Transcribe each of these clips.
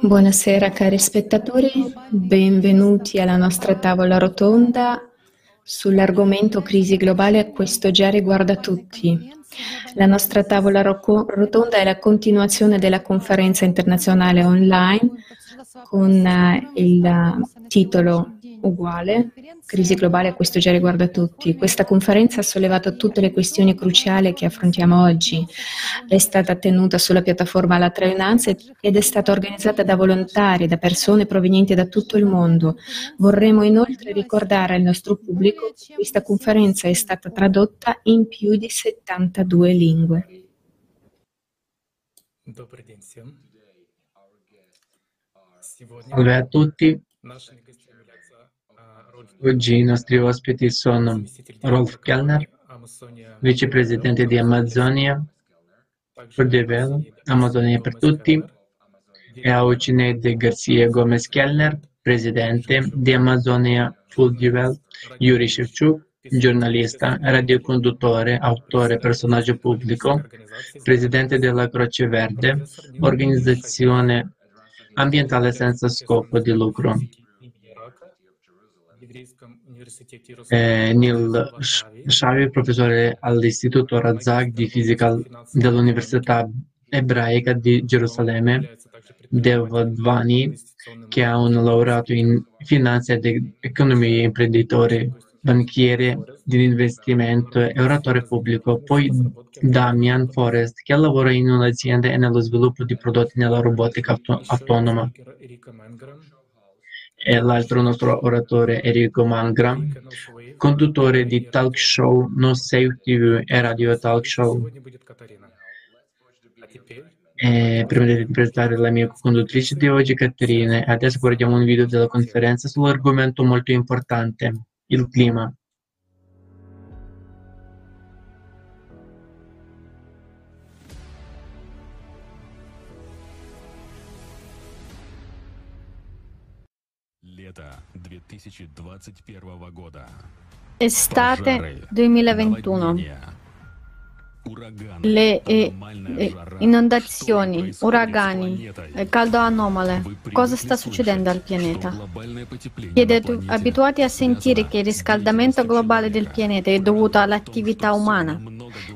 Buonasera cari spettatori, benvenuti alla nostra tavola rotonda sull'argomento crisi globale, questo già riguarda tutti. La nostra tavola rotonda è la continuazione della conferenza internazionale online con eh, il titolo uguale, crisi globale, questo già riguarda tutti. Questa conferenza ha sollevato tutte le questioni cruciali che affrontiamo oggi. È stata tenuta sulla piattaforma La Trainanza ed è stata organizzata da volontari, da persone provenienti da tutto il mondo. Vorremmo inoltre ricordare al nostro pubblico che questa conferenza è stata tradotta in più di 72 lingue. Salve a tutti. Oggi i nostri ospiti sono Rolf Kellner, vicepresidente di Amazonia, Pordevelo, Amazonia per tutti, e Aucinede Garcia Gomez Kellner, presidente di Amazonia Fulgivel, Yuri Shevchuk, giornalista, radioconduttore, autore, personaggio pubblico, presidente della Croce Verde, organizzazione ambientale senza scopo di lucro. Eh, Neil Shavi, professore all'Istituto Razak di Fisica dell'Università Ebraica di Gerusalemme, Dev Dvani, che ha un laureato in finanza ed economia, imprenditore, banchiere di investimento e oratore pubblico, poi Damian Forrest, che lavora in un'azienda e nello sviluppo di prodotti nella robotica autonoma e l'altro nostro oratore Enrico Mangram, conduttore di talk show No Safe TV e Radio Talk Show. E prima di presentare la mia conduttrice di oggi, Caterina, adesso guardiamo un video della conferenza sull'argomento molto importante, il clima. Estate 2021. Le eh, inondazioni, uragani, caldo anomale. Cosa sta succedendo al pianeta? Siete abituati a sentire che il riscaldamento globale del pianeta è dovuto all'attività umana.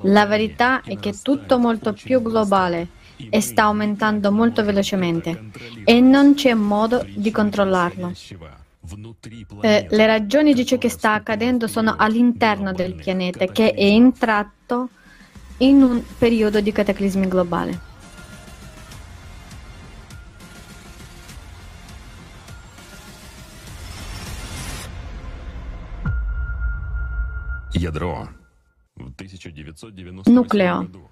La verità è che è tutto molto più globale e sta aumentando molto velocemente e non c'è modo di controllarlo. Eh, le ragioni di ciò che sta accadendo sono all'interno del pianeta che è entrato in un periodo di cataclismi globale. Nucleo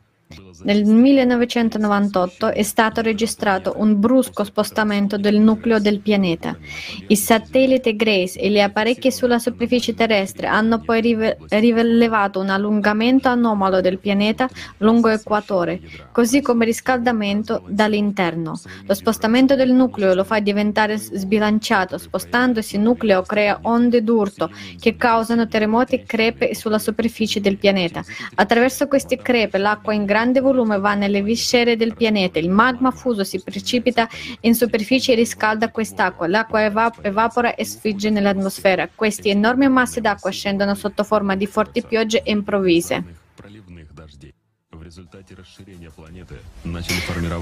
nel 1998 è stato registrato un brusco spostamento del nucleo del pianeta. Il satellite Grace e le apparecchie sulla superficie terrestre hanno poi rilevato un allungamento anomalo del pianeta lungo l'equatore, così come riscaldamento dall'interno. Lo spostamento del nucleo lo fa diventare sbilanciato. Spostandosi il nucleo crea onde d'urto che causano terremoti e crepe sulla superficie del pianeta. Attraverso queste crepe l'acqua in grande volume va nelle viscere del pianeta, il magma fuso si precipita in superficie e riscalda quest'acqua, l'acqua evap- evapora e sfigge nell'atmosfera. Queste enormi masse d'acqua scendono sotto forma di forti piogge improvvise.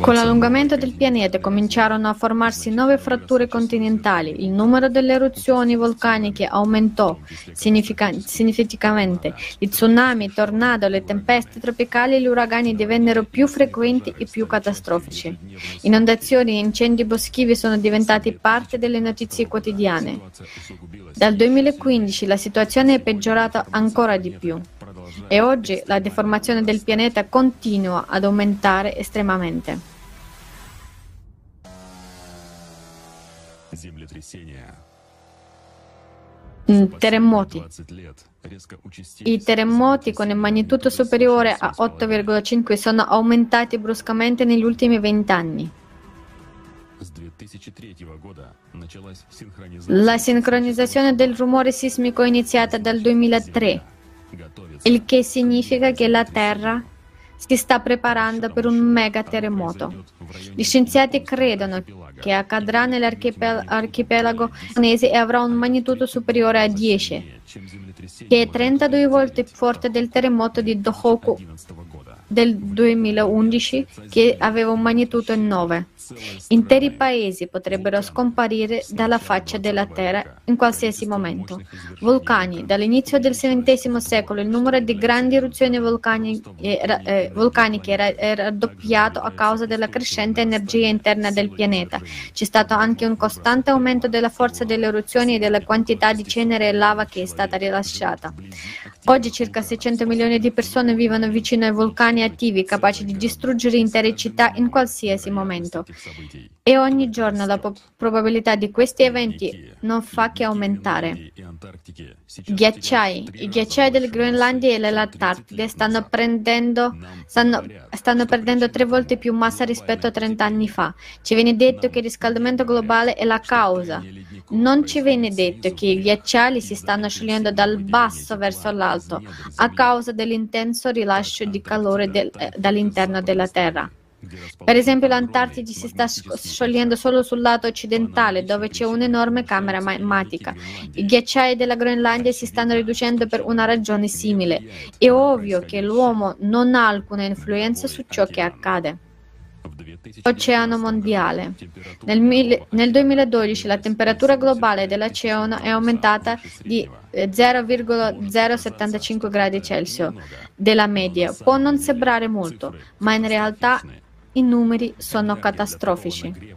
Con l'allungamento del pianeta cominciarono a formarsi nuove fratture continentali, il numero delle eruzioni vulcaniche aumentò significativamente, i tsunami, i tornado, le tempeste tropicali e gli uragani divennero più frequenti e più catastrofici. Inondazioni e incendi boschivi sono diventati parte delle notizie quotidiane. Dal 2015 la situazione è peggiorata ancora di più e oggi la deformazione del pianeta continua ad aumentare estremamente. Terremoti. I terremoti con magnitudo superiore a 8,5 sono aumentati bruscamente negli ultimi vent'anni. La sincronizzazione del rumore sismico è iniziata dal 2003 il che significa che la Terra si sta preparando per un mega terremoto. Gli scienziati credono che accadrà nell'archipelago giapponese e avrà un magnitudo superiore a 10, che è 32 volte più forte del terremoto di Tohoku del 2011 che aveva un magnitudo 9. Interi paesi potrebbero scomparire dalla faccia della Terra in qualsiasi momento. Vulcani. Dall'inizio del XX secolo il numero di grandi eruzioni era, eh, vulcaniche era raddoppiato a causa della crescente energia interna del pianeta. C'è stato anche un costante aumento della forza delle eruzioni e della quantità di cenere e lava che è stata rilasciata. Oggi circa 600 milioni di persone vivono vicino ai vulcani attivi capaci di distruggere intere città in qualsiasi momento. E ogni giorno la probabilità di questi eventi non fa che aumentare. Ghiacciai. I ghiacciai del Groenlandia e dell'Antartide stanno, stanno, stanno perdendo tre volte più massa rispetto a 30 anni fa. Ci viene detto che il riscaldamento globale è la causa. Non ci viene detto che i ghiacciai si stanno sciogliendo dal basso verso l'alto a causa dell'intenso rilascio di calore del, eh, dall'interno della Terra. Per esempio l'Antartide si sta sciogliendo solo sul lato occidentale, dove c'è un'enorme camera magmatica. I ghiacciai della Groenlandia si stanno riducendo per una ragione simile. È ovvio che l'uomo non ha alcuna influenza su ciò che accade. Oceano mondiale. Nel, mille, nel 2012 la temperatura globale dell'oceano è aumentata di 0,075 eh, gradi Celsius della media. Può non sembrare molto, ma in realtà i numeri sono catastrofici.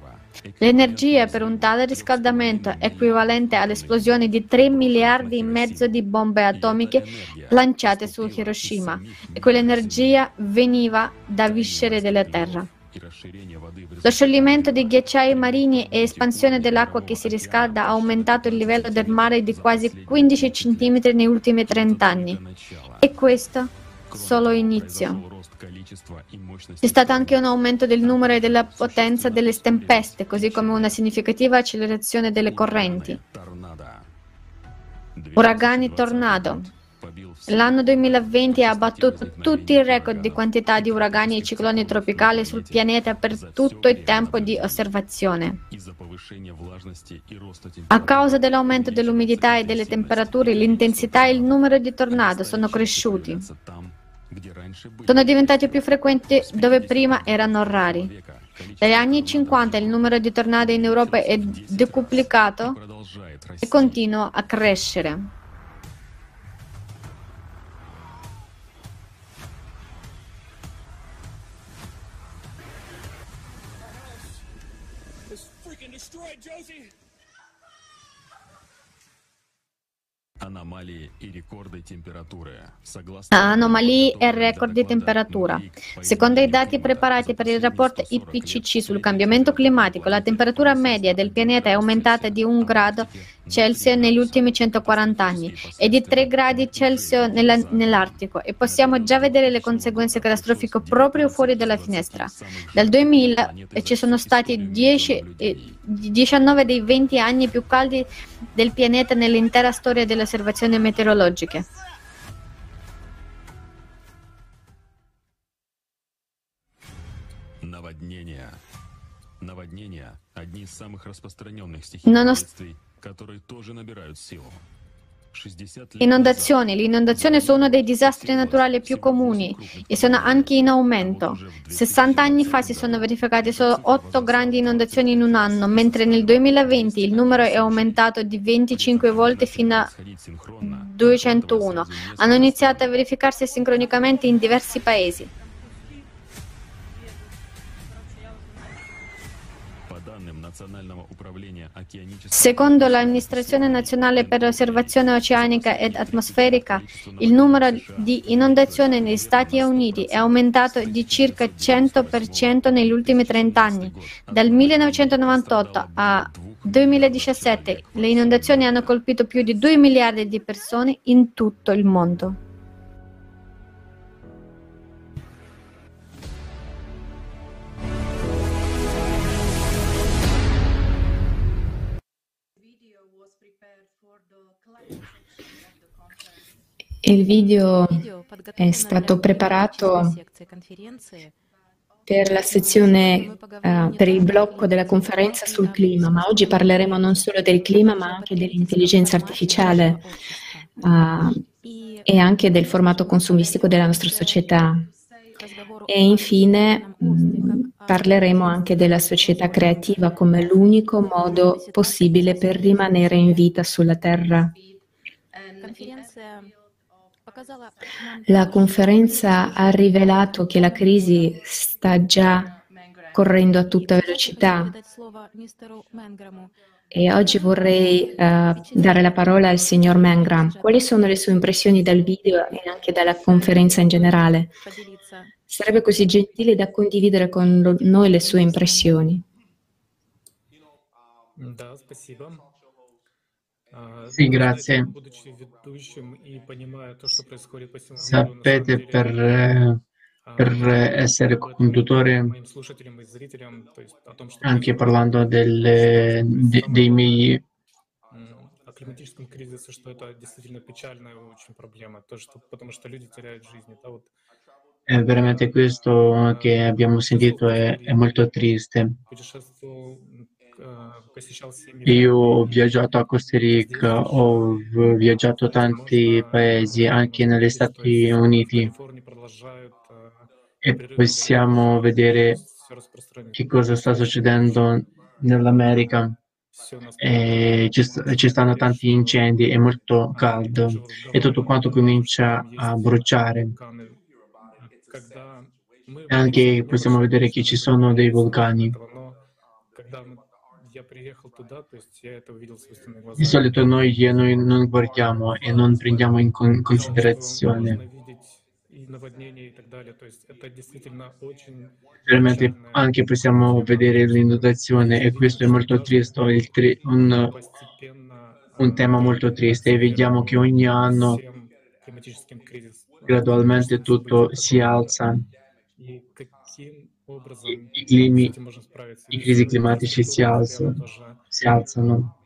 L'energia per un tale riscaldamento è equivalente all'esplosione di 3 miliardi e mezzo di bombe atomiche lanciate su Hiroshima e quell'energia veniva da viscere della Terra. Lo scioglimento di ghiacciai marini e espansione dell'acqua che si riscalda ha aumentato il livello del mare di quasi 15 cm negli ultimi 30 anni. E questo solo inizio. C'è stato anche un aumento del numero e della potenza delle tempeste, così come una significativa accelerazione delle correnti. Uragani tornado. L'anno 2020 ha battuto tutti i record di quantità di uragani e cicloni tropicali sul pianeta per tutto il tempo di osservazione. A causa dell'aumento dell'umidità e delle temperature, l'intensità e il numero di tornado sono cresciuti. Sono diventati più frequenti dove prima erano rari. Dagli anni 50 il numero di tornado in Europa è decuplicato e continua a crescere. Anomalie e record di temperatura. Secondo i dati preparati per il rapporto IPCC sul cambiamento climatico, la temperatura media del pianeta è aumentata di un grado Celsius negli ultimi 140 anni e di 3 gradi Celsius nella, nell'Artico e possiamo già vedere le conseguenze catastrofiche proprio fuori dalla finestra. Dal 2000 ci sono stati 10, eh, 19 dei 20 anni più caldi del pianeta nell'intera storia delle osservazioni meteorologiche. Nonost- Inondazioni. Le inondazioni sono uno dei disastri naturali più comuni e sono anche in aumento. 60 anni fa si sono verificate solo 8 grandi inondazioni in un anno, mentre nel 2020 il numero è aumentato di 25 volte fino a 201. Hanno iniziato a verificarsi sincronicamente in diversi paesi. Secondo l'Amministrazione Nazionale per l'Osservazione Oceanica ed Atmosferica, il numero di inondazioni negli Stati Uniti è aumentato di circa 100% negli ultimi 30 anni. Dal 1998 al 2017 le inondazioni hanno colpito più di 2 miliardi di persone in tutto il mondo. Il video è stato preparato per la sezione, uh, per il blocco della conferenza sul clima, ma oggi parleremo non solo del clima, ma anche dell'intelligenza artificiale uh, e anche del formato consumistico della nostra società. E infine mh, parleremo anche della società creativa come l'unico modo possibile per rimanere in vita sulla Terra. La conferenza ha rivelato che la crisi sta già correndo a tutta velocità e oggi vorrei uh, dare la parola al signor Mangram. Quali sono le sue impressioni dal video e anche dalla conferenza in generale? Sarebbe così gentile da condividere con noi le sue impressioni. Да, спасибо. Sì, grazie. Sapete, per, per essere conduttore, anche parlando del, de, dei miei климатическом кризисе, что это действительно печальная очень проблема, то, что, потому что люди теряют жизни. Да, вот. È veramente questo che abbiamo sentito è, è molto triste. Io ho viaggiato a Costa Rica, ho viaggiato tanti paesi, anche negli Stati Uniti, e possiamo vedere che cosa sta succedendo nell'America. E ci, ci stanno tanti incendi, è molto caldo e tutto quanto comincia a bruciare. Anche possiamo vedere che ci sono dei vulcani. Di solito noi, noi non guardiamo e non prendiamo in considerazione. Veramente anche possiamo vedere l'inondazione e questo è molto triste, tri- un, un tema molto triste e vediamo che ogni anno gradualmente tutto si alza i, climi, i crisi climatici si alzano, si alzano.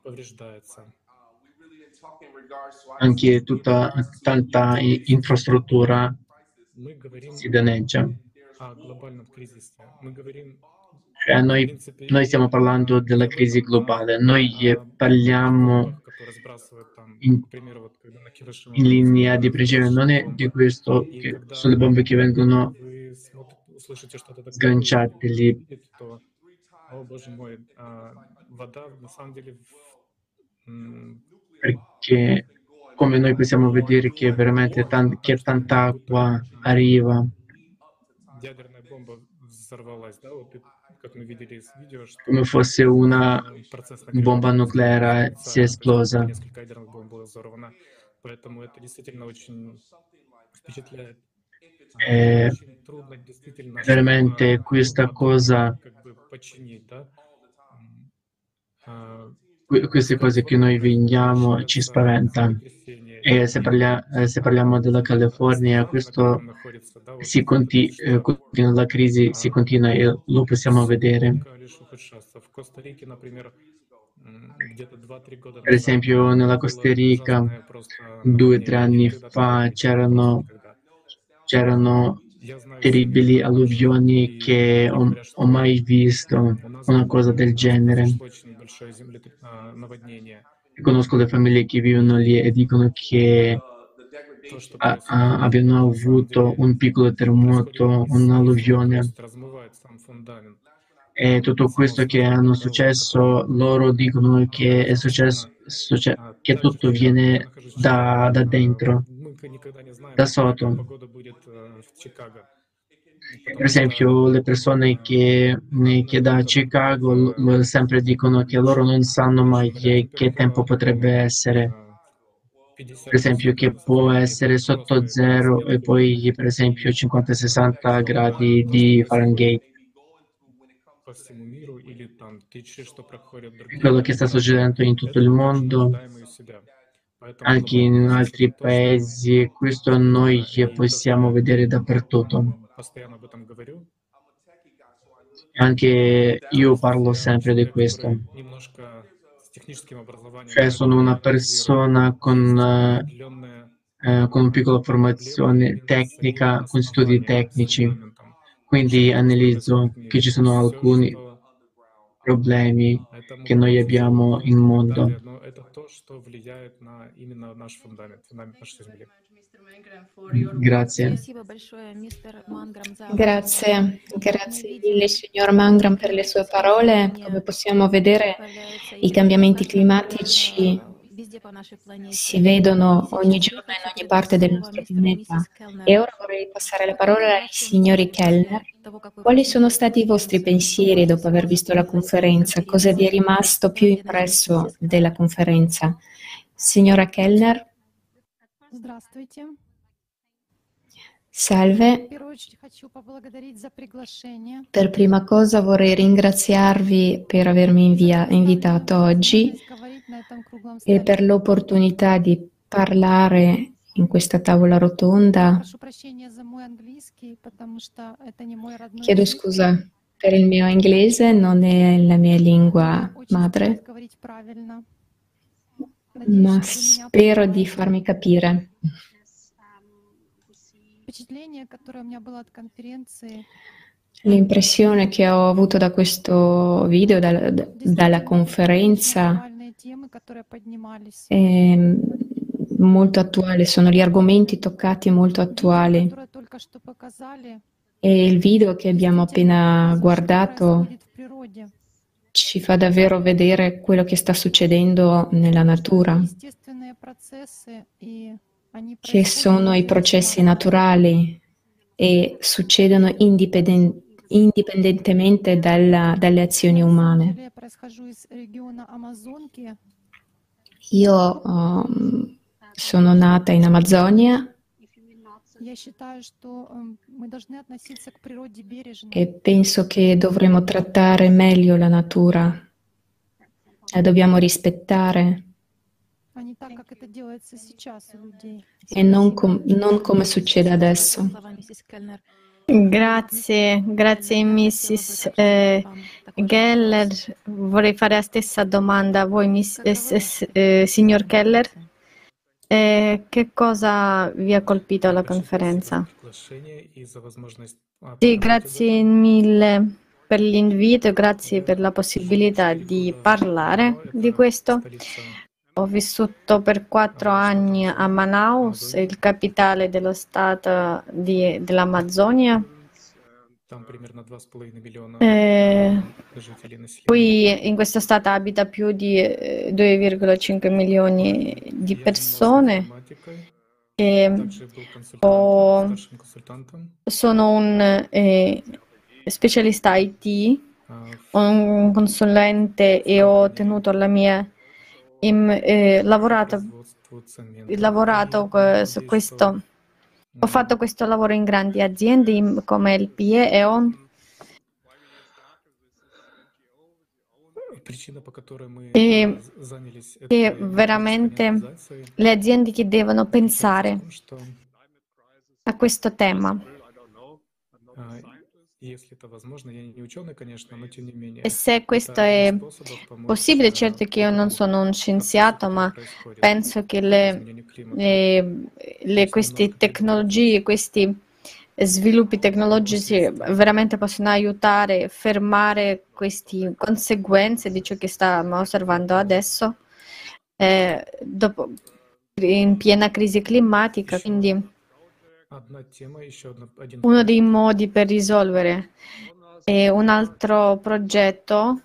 Anche tutta tanta infrastruttura si danneggia. Cioè noi, noi, stiamo parlando della crisi globale, noi parliamo in, in linea di principio, non è di questo che sono le bombe che vengono слышите что-то такое, гончар Пилип, то, о боже мой, а, вода на самом деле perché come noi possiamo vedere che veramente tan- che tanta acqua arriva. Ядерная бомба взорвалась, да, вот как мы видели из видео, что как мы, una bomba nucleare si è esplosa. Несколько ядерных бомб было взорвано, поэтому это действительно очень впечатляет. E veramente questa cosa, queste cose che noi vediamo ci spaventa. E se, parlia, se parliamo della California, questo si conti, eh, continua, la crisi si continua e lo possiamo vedere. Per esempio nella Costa Rica due o tre anni fa c'erano c'erano terribili alluvioni che ho, ho, mai visto, una cosa del genere. Conosco le famiglie che vivono lì e dicono che a, a, abbiano avuto un piccolo terremoto, un'alluvione. E tutto questo che hanno successo, loro dicono che è successo, succe- che tutto viene da, da dentro da sotto. Per esempio, le persone che, che da Chicago sempre dicono che loro non sanno mai che, che tempo potrebbe essere. Per esempio, che può essere sotto zero e poi, per esempio, 50-60 gradi di Fahrenheit. Quello che sta succedendo in tutto il mondo anche in altri paesi, questo noi possiamo vedere dappertutto. Anche io parlo sempre di questo. Cioè sono una persona con eh, con una piccola formazione tecnica, con studi tecnici. Quindi analizzo che ci sono alcuni problemi che noi abbiamo in mondo. Grazie. Grazie, grazie mille signor Mangram per le sue parole. Come possiamo vedere, i cambiamenti climatici si vedono ogni giorno in ogni parte del nostro pianeta. E ora vorrei passare la parola ai signori Kellner. Quali sono stati i vostri pensieri dopo aver visto la conferenza? Cosa vi è rimasto più impresso della conferenza? Signora Kellner? Salve. Per prima cosa vorrei ringraziarvi per avermi invia- invitato oggi e per l'opportunità di parlare in questa tavola rotonda. Chiedo scusa per il mio inglese, non è la mia lingua madre, ma spero di farmi capire. L'impressione che ho avuto da questo video, da, dalla conferenza, è molto attuale, sono gli argomenti toccati molto attuali. E il video che abbiamo appena guardato. ci fa davvero vedere quello che sta succedendo nella natura, che sono i processi naturali. E succedono indipenden- indipendentemente dalla, dalle azioni umane. Io um, sono nata in Amazzonia e penso che dovremmo trattare meglio la natura, la dobbiamo rispettare e non, com- non come succede adesso. Grazie, grazie Mrs. Eh, Geller. Vorrei fare la stessa domanda a voi, miss, eh, eh, signor Keller. Eh, che cosa vi ha colpito alla conferenza? Sì, grazie mille per l'invito, grazie per la possibilità di parlare di questo. Ho vissuto per quattro anni a Manaus, il capitale dello stato di, dell'Amazzonia. Eh, qui in questo stato abita più di 2,5 eh, milioni di persone. E ho, sono un eh, specialista IT, un consulente e ho ottenuto la mia eh, lavorato, lavorato su questo, ho fatto questo lavoro in grandi aziende come il PE e ON. E, e veramente le aziende che devono pensare a questo tema. E se questo è possibile, certo che io non sono uno scienziato, ma penso che le, le, le, queste tecnologie, questi sviluppi tecnologici veramente possono aiutare a fermare queste conseguenze di ciò che stiamo osservando adesso, eh, dopo, in piena crisi climatica. Quindi uno dei modi per risolvere è un altro progetto.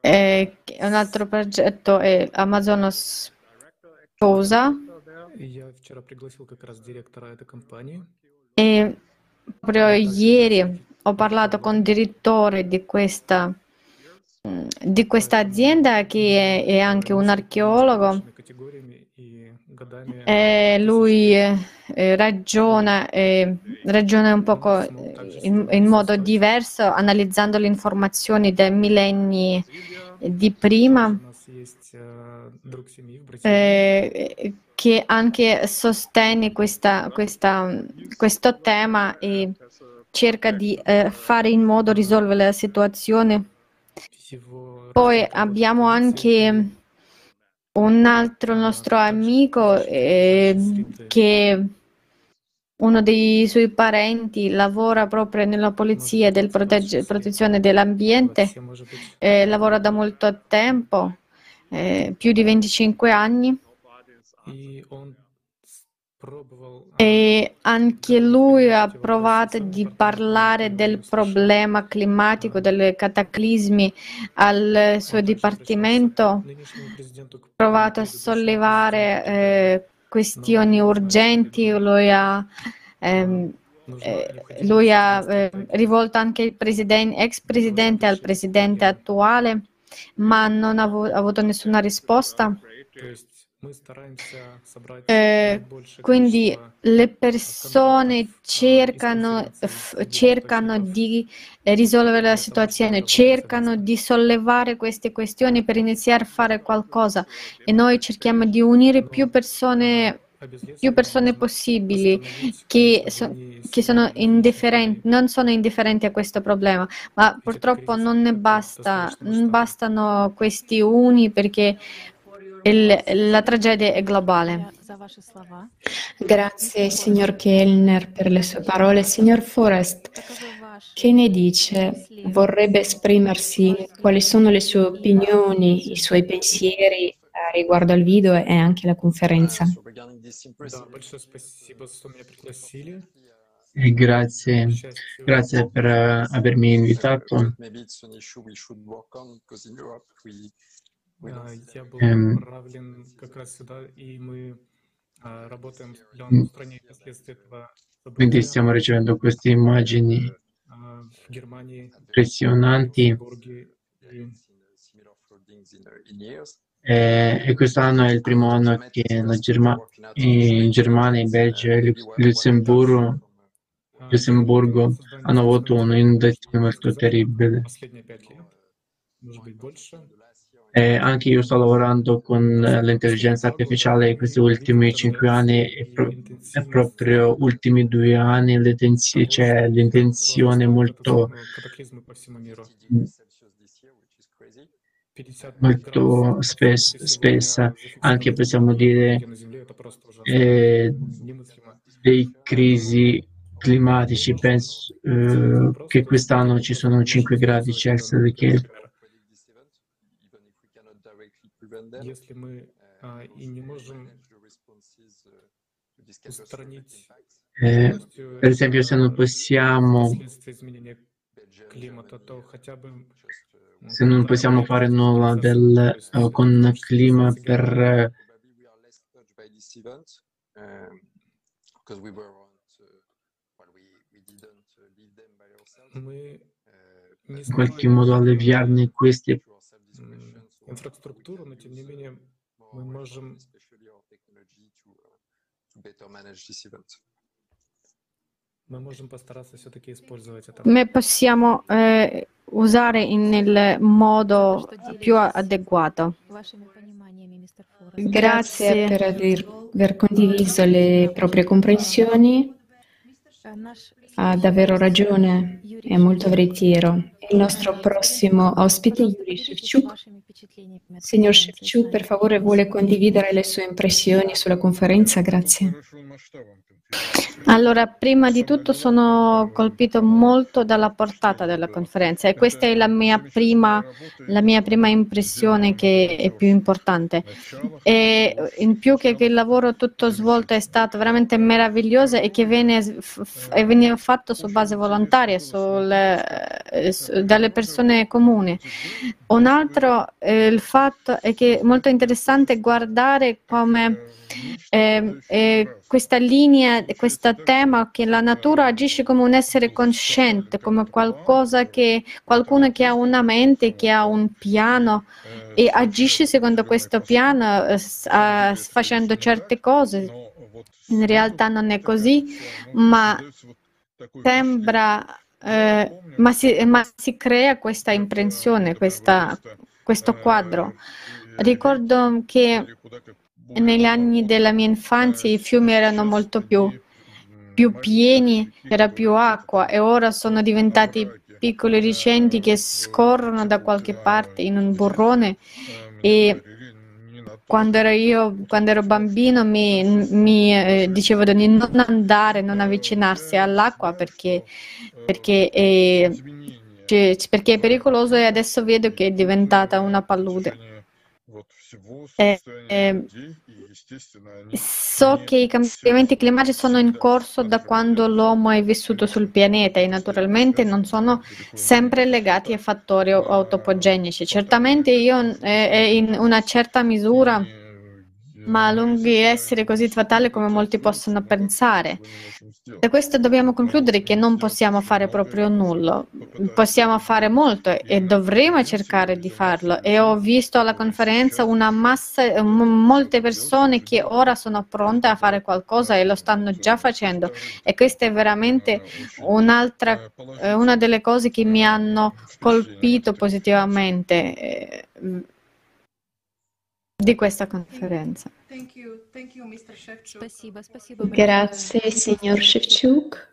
È un altro progetto è Amazonas USA e proprio ieri ho parlato con il direttore di questa di questa azienda che è anche un archeologo. E lui eh, ragiona, eh, ragiona un po' in, in, modo diverso analizzando le informazioni dei millenni di prima eh, che anche sostiene questa, questa, questo tema e cerca di eh, fare in modo di risolvere la situazione poi abbiamo anche un altro nostro amico eh, che uno dei suoi parenti lavora proprio nella polizia della protegge, protezione dell'ambiente, eh, lavora da molto tempo, eh, più di 25 anni. E anche lui ha provato di parlare del problema climatico, dei cataclismi al suo dipartimento, ha provato a sollevare eh, questioni urgenti, lui ha, ehm, eh, lui ha eh, rivolto anche il presidente, ex presidente al presidente attuale, ma non ha avuto nessuna risposta. Eh, quindi le persone cercano, f- cercano, di risolvere la situazione, cercano di sollevare queste questioni per iniziare a fare qualcosa. e noi cerchiamo di unire più persone più persone possibili che, so, che sono indifferenti, non sono indifferenti a questo problema, ma purtroppo non ne basta, non bastano questi uni perché il, la tragedia è globale. Grazie signor Kellner per le sue parole. Signor Forrest, che ne dice? Vorrebbe esprimersi quali sono le sue opinioni, i suoi pensieri eh, riguardo al video e anche la conferenza? Eh, grazie, grazie per uh, avermi invitato. Я был направлен как раз сюда, и мы работаем с определенной стране вследствие этого Quindi stiamo ricevendo queste immagini impressionanti e, e quest'anno è il primo anno che Germa- in Germania, in Belgio e Lussemburgo, Lussemburgo hanno avuto un'inondazione molto terribile. Eh, anche io sto lavorando con l'intelligenza artificiale questi ultimi cinque anni e, pro- e proprio ultimi due anni c'è cioè, l'intenzione molto, molto spes- spessa, anche possiamo dire eh, dei crisi climatici. Penso eh, che quest'anno ci sono 5 gradi Celsius che если мы а, и не можем устранить eh, per esempio se non possiamo se non possiamo fare nulla del, uh, con il clima per in qualche modo alleviarne queste инфраструктуру, но тем не менее мы можем Noi possiamo eh, usare nel modo più adeguato. Grazie per aver, aver condiviso le proprie comprensioni. Ha davvero ragione, è molto veritiero. Il nostro prossimo ospite, Yuri Shevchuk. Signor Shevchuk, per favore, vuole condividere le sue impressioni sulla conferenza? Grazie. Allora, prima di tutto sono colpito molto dalla portata della conferenza e questa è la mia prima, la mia prima impressione che è più importante. E in più che, il lavoro tutto svolto è stato veramente meraviglioso e che viene, veniva fatto su base volontaria, sul, eh, su, dalle persone comuni. Un altro eh, il fatto è che è molto interessante guardare come eh, eh, questa linea, questo tema che la natura agisce come un essere cosciente, come qualcosa che qualcuno che ha una mente, che ha un piano e agisce secondo questo piano eh, facendo certe cose. In realtà non è così, ma sembra, eh, ma, si, ma, si, crea questa impressione, questa, questo quadro. Ricordo che negli anni della mia infanzia i fiumi erano molto più, più pieni, c'era più acqua e ora sono diventati piccoli ricenti che scorrono da qualche parte in un burrone e quando ero io, quando ero bambino, mi, mi eh, dicevano di non andare, non avvicinarsi all'acqua perché, perché, è, cioè, perché è pericoloso e adesso vedo che è diventata una palude. Eh, eh, so che i cambiamenti climatici sono in corso da quando l'uomo è vissuto sul pianeta e naturalmente non sono sempre legati a fattori autopogenici. Certamente io eh, in una certa misura ma lunghi essere così fatale come molti possono pensare. Da questo dobbiamo concludere che non possiamo fare proprio nulla, possiamo fare molto e dovremo cercare di farlo. E ho visto alla conferenza una massa, molte persone che ora sono pronte a fare qualcosa e lo stanno già facendo. E questa è veramente un'altra, eh, una delle cose che mi hanno colpito positivamente eh, di questa conferenza. Grazie signor Shevchuk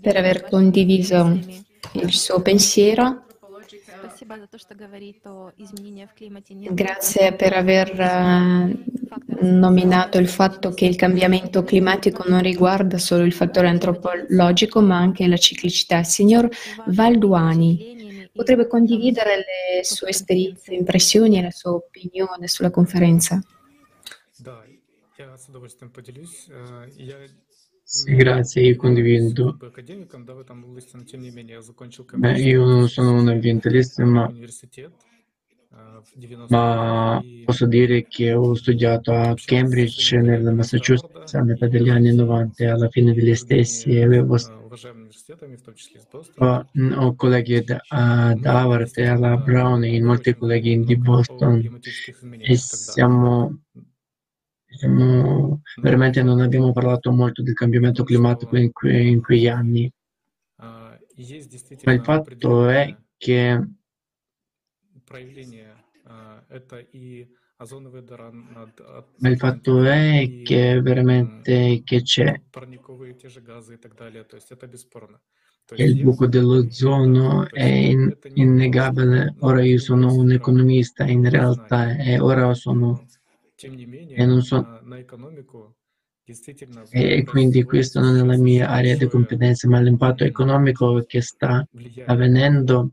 per aver condiviso il suo pensiero. Grazie per aver eh, nominato il fatto che il cambiamento climatico non riguarda solo il fattore antropologico ma anche la ciclicità. Signor Valduani, potrebbe condividere le sue esperienze, impressioni e la sua opinione sulla conferenza. Sì, grazie, io condivido. Beh, io non sono un ambientalista, ma, ma posso dire che ho studiato a Cambridge, nel Massachusetts, a metà degli anni 90 e alla fine degli stessi e avevo ho colleghi da, da Harvard e alla Brown e molti colleghi di Boston e siamo, siamo, veramente non abbiamo parlato molto del cambiamento climatico in, que, in quegli anni. Ma il fatto è che ma il fatto è che veramente che c'è. Che il buco dell'ozono è in, innegabile. Ora io sono un economista in realtà e ora sono e non so e quindi questa non è la mia area di competenza, ma l'impatto economico che sta avvenendo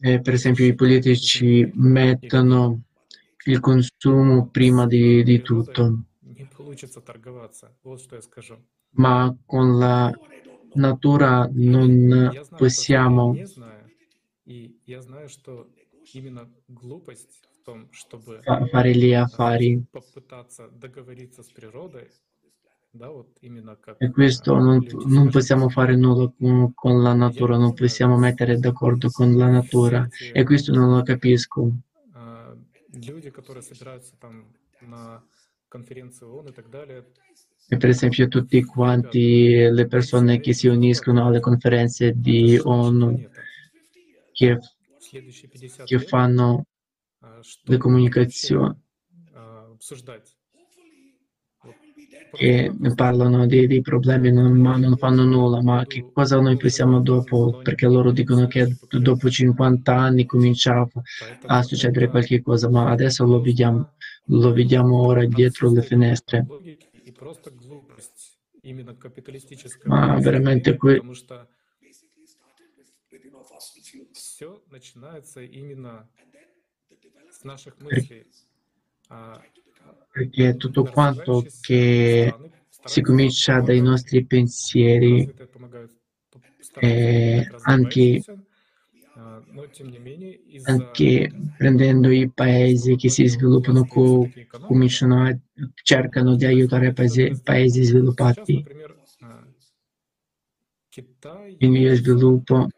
eh, per esempio i politici mettono il consumo prima di, di tutto, ma con la natura non possiamo fare gli affari. E questo non, non possiamo fare nulla con, con, la natura, non possiamo mettere d'accordo con la natura. e questo non lo capisco. E per esempio tutti quanti le persone che si uniscono alle conferenze di ONU che, che fanno le comunicazioni che parlano dei, dei problemi non, ma non fanno nulla, ma che cosa noi pensiamo dopo? Perché loro dicono che dopo 50 anni comincia a succedere qualche cosa, ma adesso lo vediamo, lo vediamo ora dietro le finestre. Ma veramente qui perché tutto quanto che si comincia dai nostri pensieri, eh, anche, anche, prendendo i paesi che si sviluppano, co- cominciano a, cercano di aiutare paesi, paesi sviluppati in via sviluppo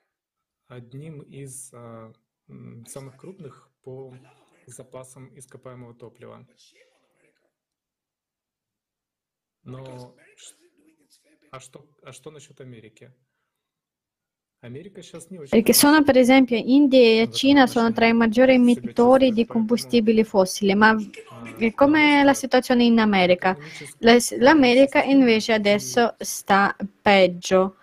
запасом ископаемого топлива. Но а что, а что насчет Америки? Perché sono per esempio India e Cina sono tra i maggiori emettitori di combustibili fossili, ma com'è la situazione in America? L'America invece adesso sta peggio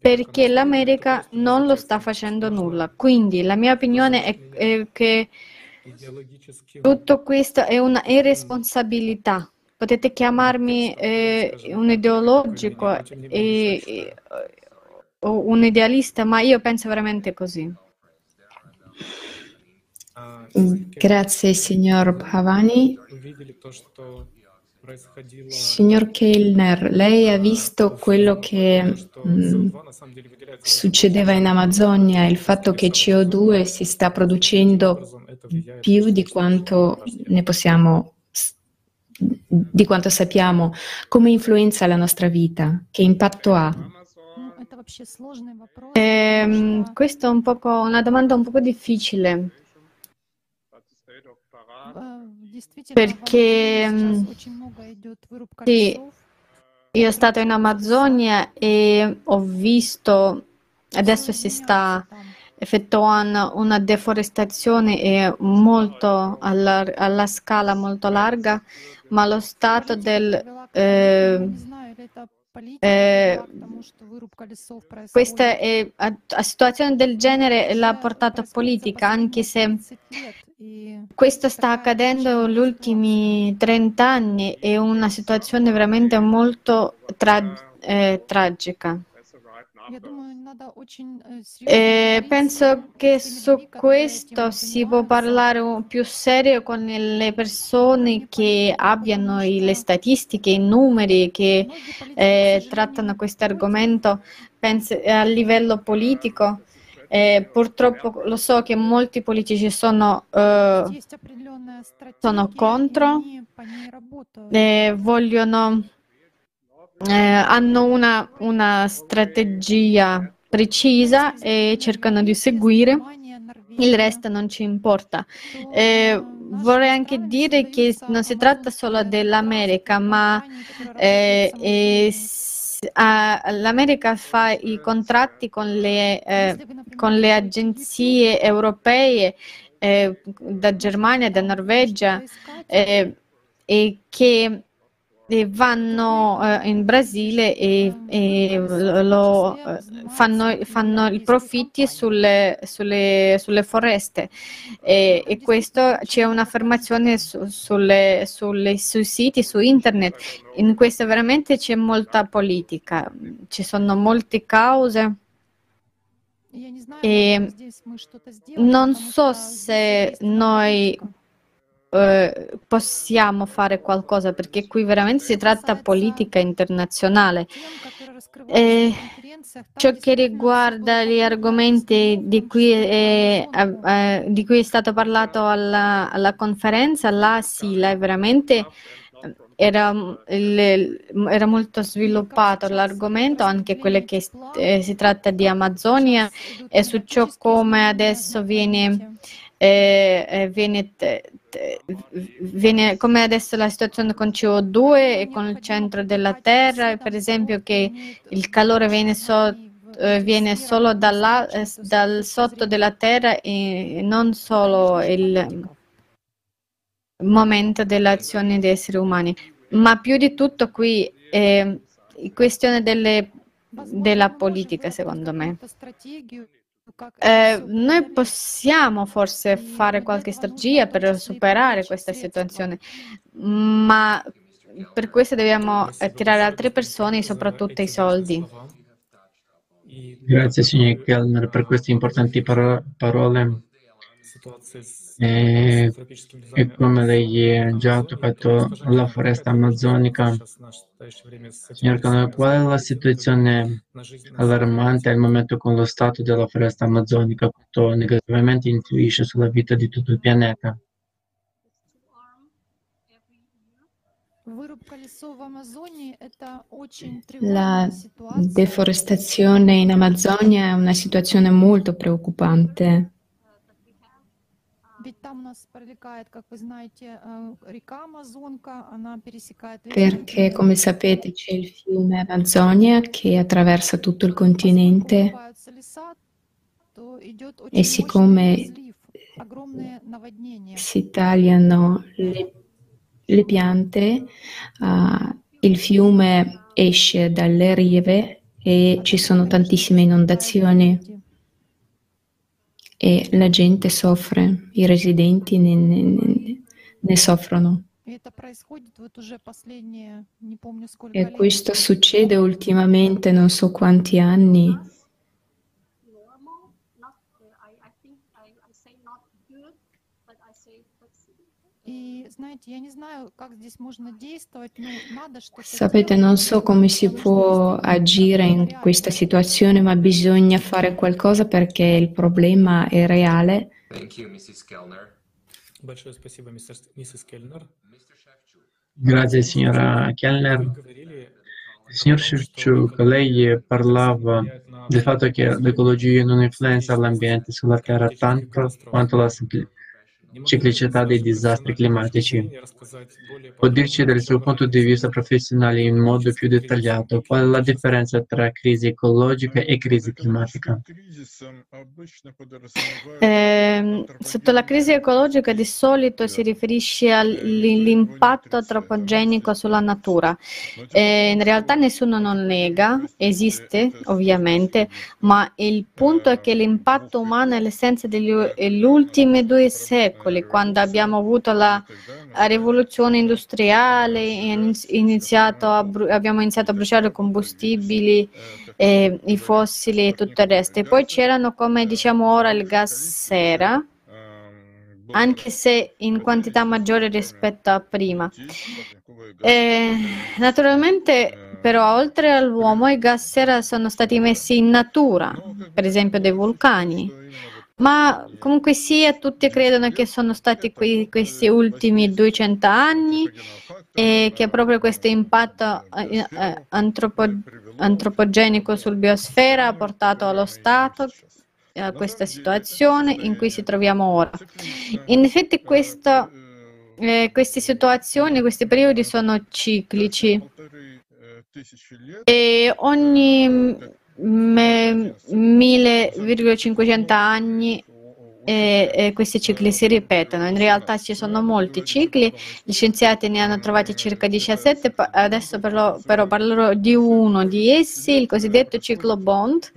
perché l'America non lo sta facendo nulla. Quindi la mia opinione è, è che tutto questo è una irresponsabilità. Potete chiamarmi eh, un ideologico e, e, o un idealista, ma io penso veramente così. Grazie signor Bhavani. Signor Kellner, lei ha visto quello che mh, mm, succedeva in Amazzonia, il fatto che CO2 si sta producendo più di quanto ne possiamo di quanto sappiamo, come influenza la nostra vita, che impatto ha? Eh, questa è un poco, una domanda un po' difficile. Perché mm, sì, io sono stato in Amazzonia e ho visto, adesso si sta effettuando una deforestazione molto alla, alla scala molto larga, ma lo stato del eh, eh, questa è, a, a situazione del genere l'ha portata politica, anche se questo sta accadendo negli ultimi 30 anni, è una situazione veramente molto tra, eh, tragica. E penso che su questo si può parlare più serio con le persone che abbiano le statistiche, i numeri che eh, trattano questo argomento penso, a livello politico. Eh, purtroppo lo so che molti politici sono, eh, sono contro, eh, hanno una, una strategia precisa e cercano di seguire, il resto non ci importa. Eh, vorrei anche dire che non si tratta solo dell'America, ma eh, eh, l'America fa i contratti con le, eh, con le agenzie europee eh, da Germania, da Norvegia eh, e che vanno eh, in Brasile e, e lo, fanno, fanno, i profitti sulle, sulle, sulle foreste e, e, questo c'è un'affermazione su, sulle, sulle, sui siti, su internet. In questo veramente c'è molta politica, ci sono molte cause. E non so se noi eh, possiamo fare qualcosa perché qui veramente si tratta di politica internazionale. E ciò che riguarda gli argomenti di cui è, eh, di cui è stato parlato alla, alla conferenza, là sì, là veramente era, era, molto sviluppato l'argomento, anche quello che eh, si tratta di Amazzonia e su ciò come adesso viene, eh, viene viene, come adesso la situazione con CO2 e con il centro della Terra, per esempio che il calore viene, so, eh, viene solo dalla, eh, dal sotto della Terra e non solo il momento dell'azione degli esseri umani. Ma più di tutto qui è questione delle, della politica, secondo me. Eh, noi possiamo forse fare qualche strategia per superare questa situazione, ma per questo dobbiamo attirare altre persone soprattutto i soldi. Grazie signor Kellner per queste importanti paro- parole. E, e, come lei ha già toccato la foresta amazzonica, signor Kellner, qual è la situazione allarmante al momento con lo stato della foresta amazzonica? Quanto negativamente influisce sulla vita di tutto il pianeta? La deforestazione in Amazzonia è una situazione molto preoccupante perché come sapete c'è il fiume Amazzonia che attraversa tutto il continente. e siccome si tagliano le, le piante, uh, il fiume esce dalle rive e ci sono tantissime inondazioni e la gente soffre, i residenti ne, ne, ne soffrono. E questo succede ultimamente, non so quanti anni. Sapete, non so come si può agire in questa situazione, ma bisogna fare qualcosa perché il problema è reale. Grazie signora Kellner. Signor Shevchuk, lei parlava del fatto che l'ecologia non influenza l'ambiente sulla Terra tanto quanto la semplificazione ciclicità dei disastri climatici. Può dirci dal suo punto di vista professionale in modo più dettagliato qual è la differenza tra crisi ecologica e crisi climatica? Eh, sotto la crisi ecologica di solito si riferisce all'impatto antropogenico sulla natura. Eh, in realtà nessuno non nega, esiste ovviamente, ma il punto è che l'impatto umano è l'essenza degli ultimi due secoli secoli, quando abbiamo avuto la rivoluzione industriale, iniziato bru- abbiamo iniziato a bruciare combustibili, eh, i fossili e tutto il resto. E poi c'erano, come diciamo ora, il gas sera, anche se in quantità maggiore rispetto a prima. Eh, naturalmente, però, oltre all'uomo, i gas sera sono stati messi in natura, per esempio dei vulcani. Ma comunque sia, tutti credono che sono stati qui, questi ultimi 200 anni e che proprio questo impatto eh, eh, antropo, antropogenico sul biosfera ha portato allo Stato a questa situazione in cui ci troviamo ora. In effetti questo, eh, queste situazioni, questi periodi sono ciclici e ogni 1500 anni e, e, questi cicli si ripetono. In realtà ci sono molti cicli, gli scienziati ne hanno trovati circa 17, adesso però, però parlerò di uno di essi, il cosiddetto ciclo Bond.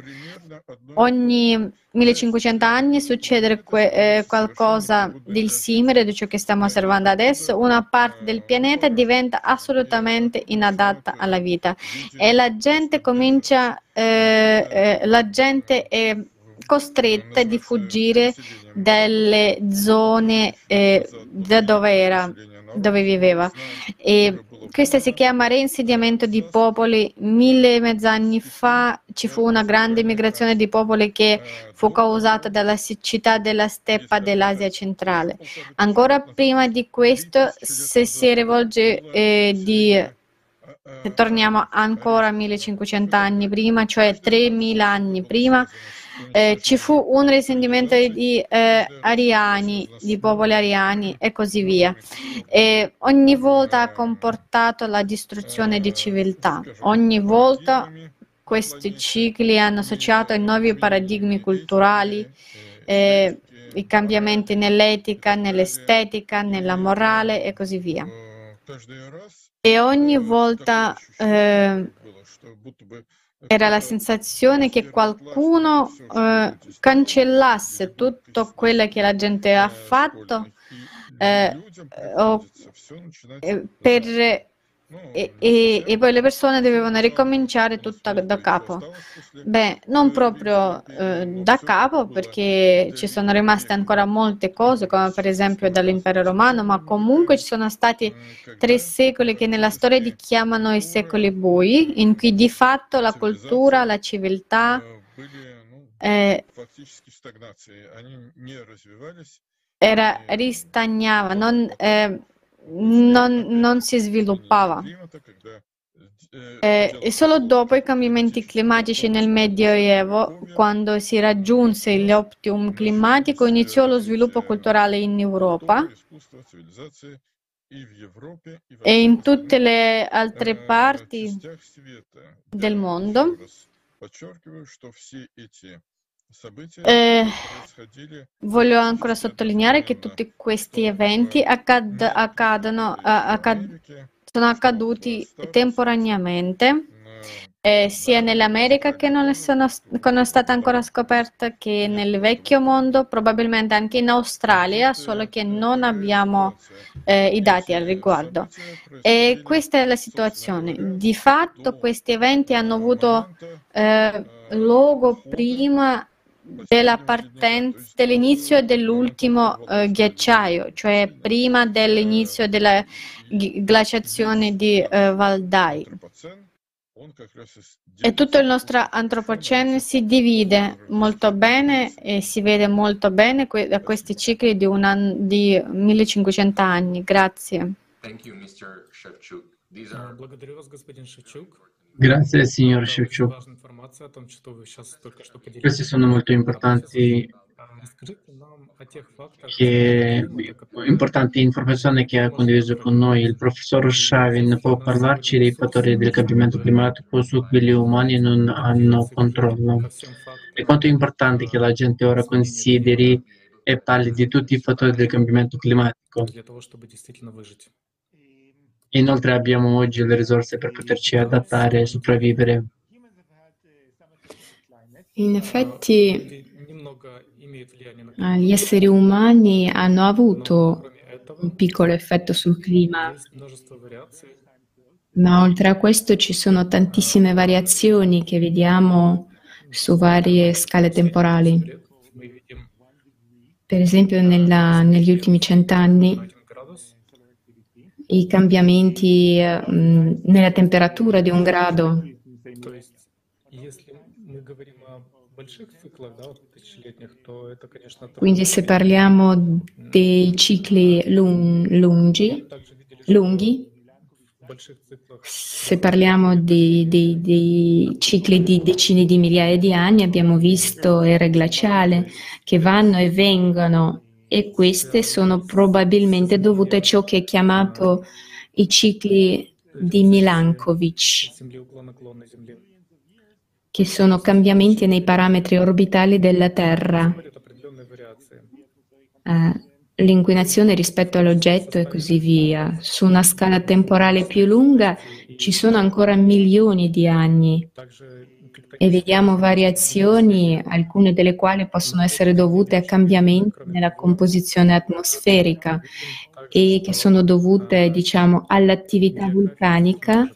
Ogni 1500 anni succede que- eh, qualcosa del simile di ciò che stiamo osservando adesso, una parte del pianeta diventa assolutamente inadatta alla vita e la gente comincia, eh, eh, la gente è costretta di fuggire dalle zone eh, da dove era, dove viveva. E questa si chiama reinsediamento di popoli. Mille e mezzo anni fa ci fu una grande migrazione di popoli che fu causata dalla siccità della steppa dell'Asia centrale. Ancora prima di questo, se si rivolge eh, di se torniamo ancora 1500 anni prima, cioè 3000 anni prima, eh, ci fu un risentimento di eh, ariani, di popoli ariani e così via. E ogni volta ha comportato la distruzione di civiltà, ogni volta questi cicli hanno associato i nuovi paradigmi culturali, eh, i cambiamenti nell'etica, nell'estetica, nella morale e così via. E ogni volta eh, era la sensazione che qualcuno eh, cancellasse tutto quello che la gente ha fatto eh, o, eh, per e, e, e, poi le persone dovevano ricominciare tutto da capo. Beh, non proprio eh, da capo perché ci sono rimaste ancora molte cose, come per esempio dall'impero romano, ma comunque ci sono stati tre secoli che nella storia li chiamano i secoli bui, in cui di fatto la cultura, la civiltà eh, era, ristagnava, non, eh, non, non si sviluppava. Eh, e solo dopo i cambiamenti climatici nel Medioevo, quando si raggiunse l'optimum climatico, iniziò lo sviluppo culturale in Europa e in tutte le altre parti del mondo. Eh, voglio ancora sottolineare che tutti questi eventi accad- accadono, accad- sono accaduti temporaneamente, eh, sia nell'America che non sono, non è stata ancora scoperta che nel vecchio mondo, probabilmente anche in Australia, solo che non abbiamo eh, i dati al riguardo. E questa è la situazione. Di fatto questi eventi hanno avuto eh, luogo prima dell'inizio e dell'ultimo eh, ghiacciaio, cioè prima dell'inizio della glaciazione di eh, Valdai. E tutto il nostro antropocene si divide molto bene e si vede molto bene que- da questi cicli di, di 1500 anni. Grazie. Grazie signor Shevchuk. Questi sono molto importanti che, importanti informazioni che ha condiviso con noi. Il professor Shavin può parlarci dei fattori del cambiamento climatico su cui gli umani non hanno controllo. È quanto è importante che la gente ora consideri e parli di tutti i fattori del cambiamento climatico. Inoltre abbiamo oggi le risorse per poterci adattare e sopravvivere. In effetti gli esseri umani hanno avuto un piccolo effetto sul clima, ma oltre a questo ci sono tantissime variazioni che vediamo su varie scale temporali. Per esempio nella, negli ultimi cent'anni i cambiamenti mh, nella temperatura di un grado. Quindi se parliamo dei cicli lungi, lunghi, se parliamo dei, dei, dei, cicli di decine di migliaia di anni, abbiamo visto ere glaciali che vanno e vengono e queste sono probabilmente dovute a ciò che è chiamato i cicli di Milankovic, che sono cambiamenti nei parametri orbitali della Terra, eh, l'inquinazione rispetto all'oggetto e così via. Su una scala temporale più lunga ci sono ancora milioni di anni e vediamo variazioni, alcune delle quali possono essere dovute a cambiamenti nella composizione atmosferica e che sono dovute, diciamo, all'attività vulcanica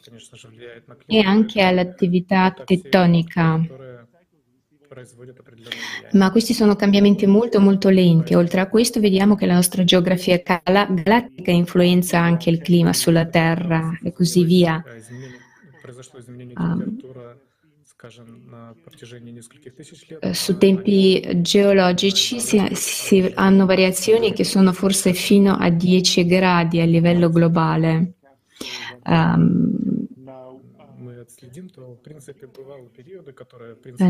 e anche all'attività tettonica. Ma questi sono cambiamenti molto molto lenti. Oltre a questo vediamo che la nostra geografia galattica influenza anche il clima sulla Terra e così via. Um, su tempi geologici si, si, hanno variazioni che sono forse fino a 10 gradi a livello globale. Um,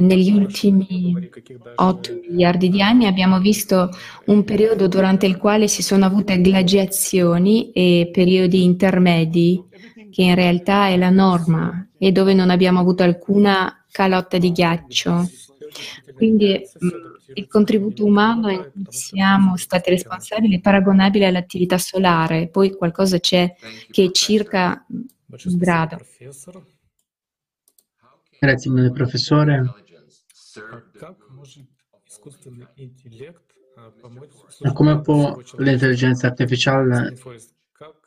negli ultimi 8 miliardi di anni abbiamo visto un periodo durante il quale si sono avute glaciazioni e periodi intermedi, che in realtà è la norma e dove non abbiamo avuto alcuna calotta di ghiaccio. Quindi mh, il contributo umano in cui siamo stati responsabili è paragonabile all'attività solare, poi qualcosa c'è che è circa un grado. Grazie mille professore. Ma come può l'intelligenza artificiale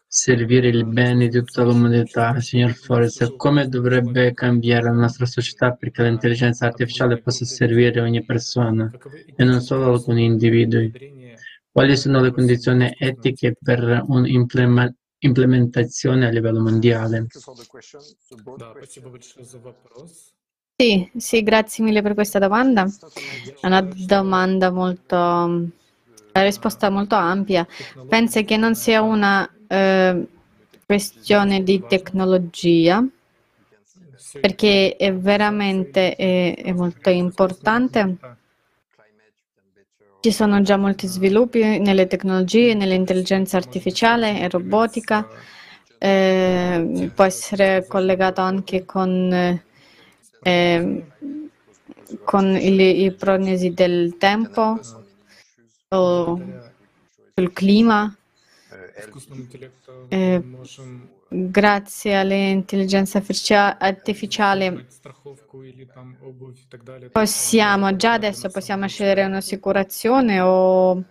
servire il bene di tutta l'umanità, signor Forrest? Come dovrebbe cambiare la nostra società perché l'intelligenza artificiale possa servire ogni persona e non solo alcuni individui? Quali sono le condizioni etiche per un'implementazione a livello mondiale? Sì, sì, grazie mille per questa domanda. È una domanda molto, la risposta molto ampia. Penso che non sia una eh, questione di tecnologia, perché è veramente è, è molto importante. Ci sono già molti sviluppi nelle tecnologie, nell'intelligenza artificiale e robotica. Eh, può essere collegato anche con, eh, con i prognosi del tempo o sul clima. Eh, grazie all'intelligenza artificiale. Possiamo già adesso possiamo scegliere un'assicurazione o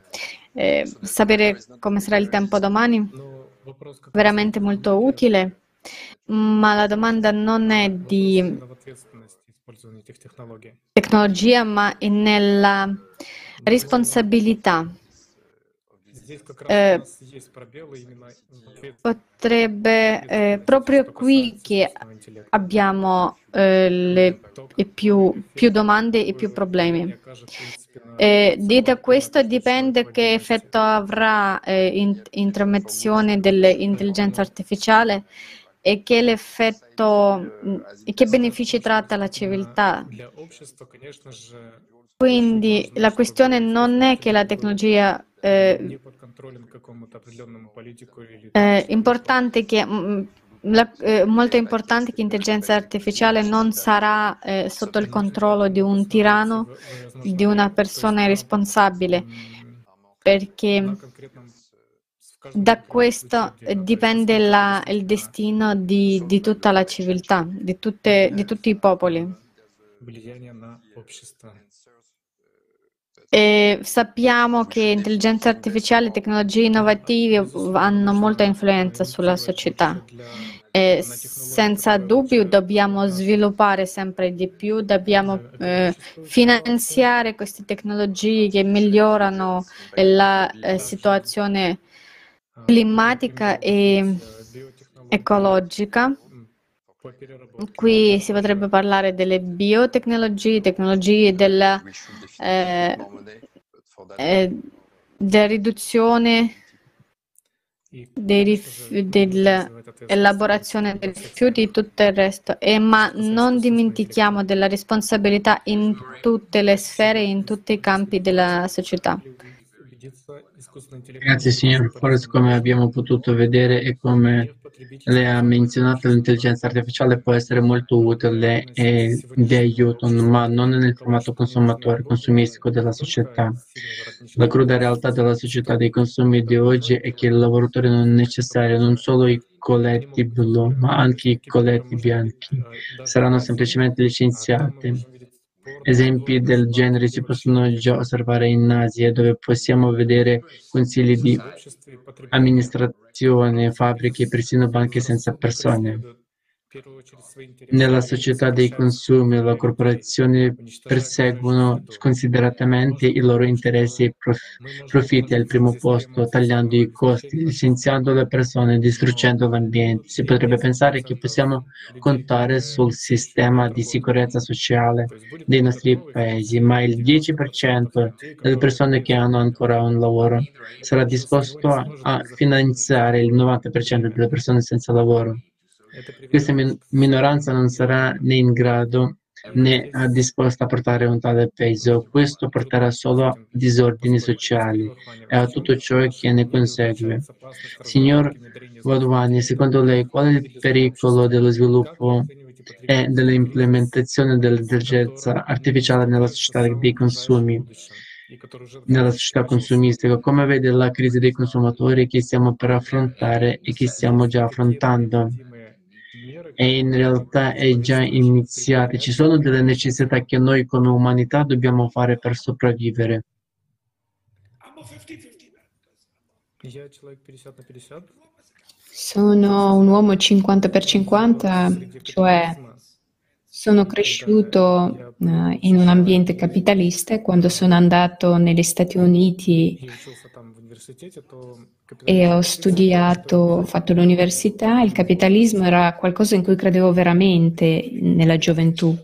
eh, sapere come sarà il tempo domani? Veramente molto utile. Ma la domanda non è di tecnologia ma è nella responsabilità eh, potrebbe eh, proprio qui che abbiamo eh, le, più, più, domande e più problemi. Eh, da questo dipende che effetto avrà eh, dell'intelligenza artificiale e che l'effetto e che benefici tratta la civiltà. Quindi la questione non è che la tecnologia eh, importante che la, eh, molto importante che l'intelligenza artificiale non sarà eh, sotto il controllo di un tirano, di una persona irresponsabile, perché da questo dipende la, il destino di, di, tutta la civiltà, di, tutte, di tutti i popoli. E sappiamo che intelligenza artificiale e tecnologie innovative hanno molta influenza sulla società. E senza dubbio dobbiamo sviluppare sempre di più, dobbiamo eh, finanziare queste tecnologie che migliorano la eh, situazione climatica e ecologica. Qui si potrebbe parlare delle biotecnologie, tecnologie della, eh, eh, della riduzione dell'elaborazione dei rifiuti e tutto il resto, e, ma non dimentichiamo della responsabilità in tutte le sfere in tutti i campi della società. Grazie signor Forrest, come abbiamo potuto vedere e come lei ha menzionato, l'intelligenza artificiale può essere molto utile e di aiuto, ma non nel formato consumatore, consumistico della società. La cruda realtà della società dei consumi di oggi è che i lavoratori non necessari, non solo i colletti blu, ma anche i colletti bianchi, saranno semplicemente licenziati Esempi del genere si possono già osservare in Asia, dove possiamo vedere consigli di amministrazione, fabbriche e persino banche senza persone. Nella società dei consumi, le corporazioni perseguono sconsideratamente i loro interessi e profitti al primo posto, tagliando i costi, licenziando le persone, distruggendo l'ambiente. Si potrebbe pensare che possiamo contare sul sistema di sicurezza sociale dei nostri paesi, ma il 10% delle persone che hanno ancora un lavoro sarà disposto a finanziare il 90% delle persone senza lavoro. Questa minoranza non sarà né in grado né disposta a portare un tale peso. Questo porterà solo a disordini sociali e a tutto ciò che ne consegue. Signor Wadwani, secondo lei qual è il pericolo dello sviluppo e dell'implementazione dell'intelligenza artificiale nella società dei consumi? nella società consumistica, come vede la crisi dei consumatori che stiamo per affrontare e che stiamo già affrontando e in realtà è già iniziata. Ci sono delle necessità che noi come umanità dobbiamo fare per sopravvivere. Sono un uomo 50 per 50, cioè sono cresciuto uh, in un ambiente capitalista e quando sono andato negli Stati Uniti e ho studiato, ho fatto l'università, il capitalismo era qualcosa in cui credevo veramente nella gioventù.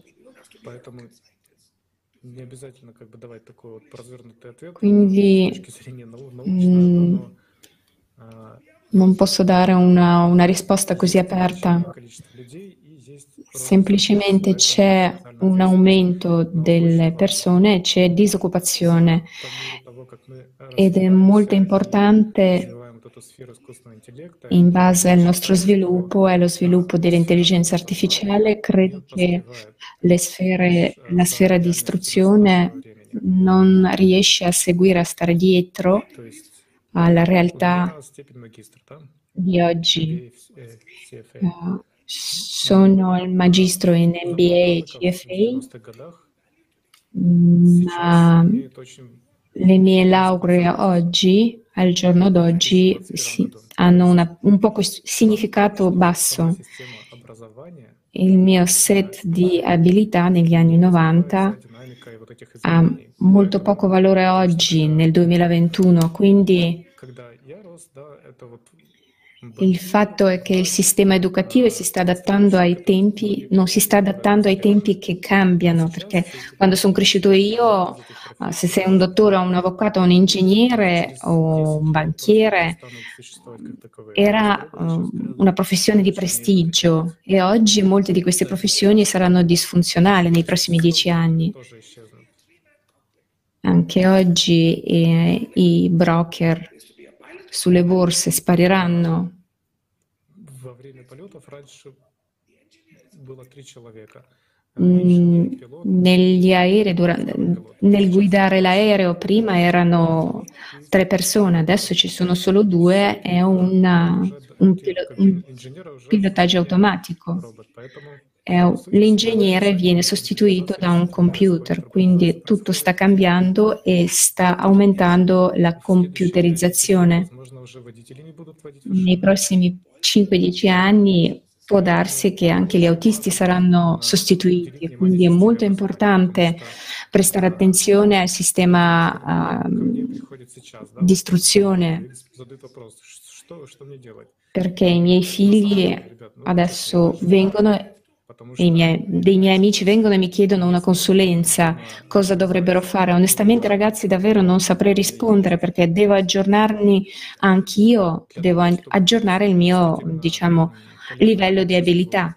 Quindi mh, mm, Non posso dare una, una risposta così aperta. Semplicemente c'è un aumento delle persone, c'è disoccupazione ed è molto importante in base al nostro sviluppo e allo sviluppo dell'intelligenza artificiale, credo che sfere, la sfera di istruzione non riesce a seguire, a stare dietro alla realtà di oggi. Uh, sono il magistro in MBA e GFA, ma le mie lauree oggi, al giorno d'oggi, sì, hanno una, un poco significato basso. Il mio set di abilità negli anni 90 ha molto poco valore oggi, nel 2021, quindi il fatto è che il sistema educativo si sta adattando ai tempi, non si sta adattando ai tempi che cambiano, perché quando sono cresciuto io, se sei un dottore o un avvocato o un ingegnere o un banchiere, era una professione di prestigio e oggi molte di queste professioni saranno disfunzionali nei prossimi dieci anni. Anche oggi eh, i broker sulle borse spariranno. Mm, negli aerei, durante, nel guidare l'aereo prima erano tre persone, adesso ci sono solo due e una, un, pilo, un pilotaggio automatico. L'ingegnere viene sostituito da un computer, quindi tutto sta cambiando e sta aumentando la computerizzazione. Nei prossimi 5-10 anni può darsi che anche gli autisti saranno sostituiti, quindi è molto importante prestare attenzione al sistema uh, di istruzione perché i miei figli adesso vengono miei, dei miei amici vengono e mi chiedono una consulenza, cosa dovrebbero fare. Onestamente ragazzi davvero non saprei rispondere perché devo aggiornarmi anch'io, devo aggiornare il mio diciamo, livello di abilità.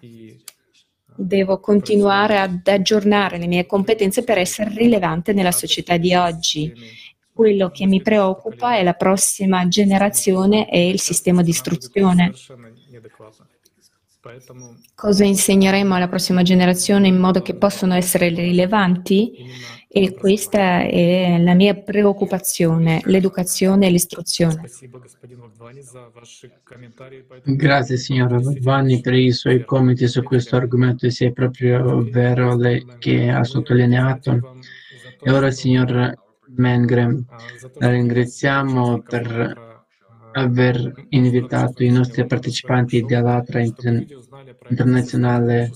Devo continuare ad aggiornare le mie competenze per essere rilevante nella società di oggi. Quello che mi preoccupa è la prossima generazione e il sistema di istruzione. Cosa insegneremo alla prossima generazione in modo che possano essere rilevanti? E questa è la mia preoccupazione, l'educazione e l'istruzione. Grazie signora Vanni per i suoi commenti su questo argomento, se è proprio vero lei che ha sottolineato. E ora signor Mengrem, la ringraziamo per aver invitato i nostri partecipanti dell'altra inter- internazionale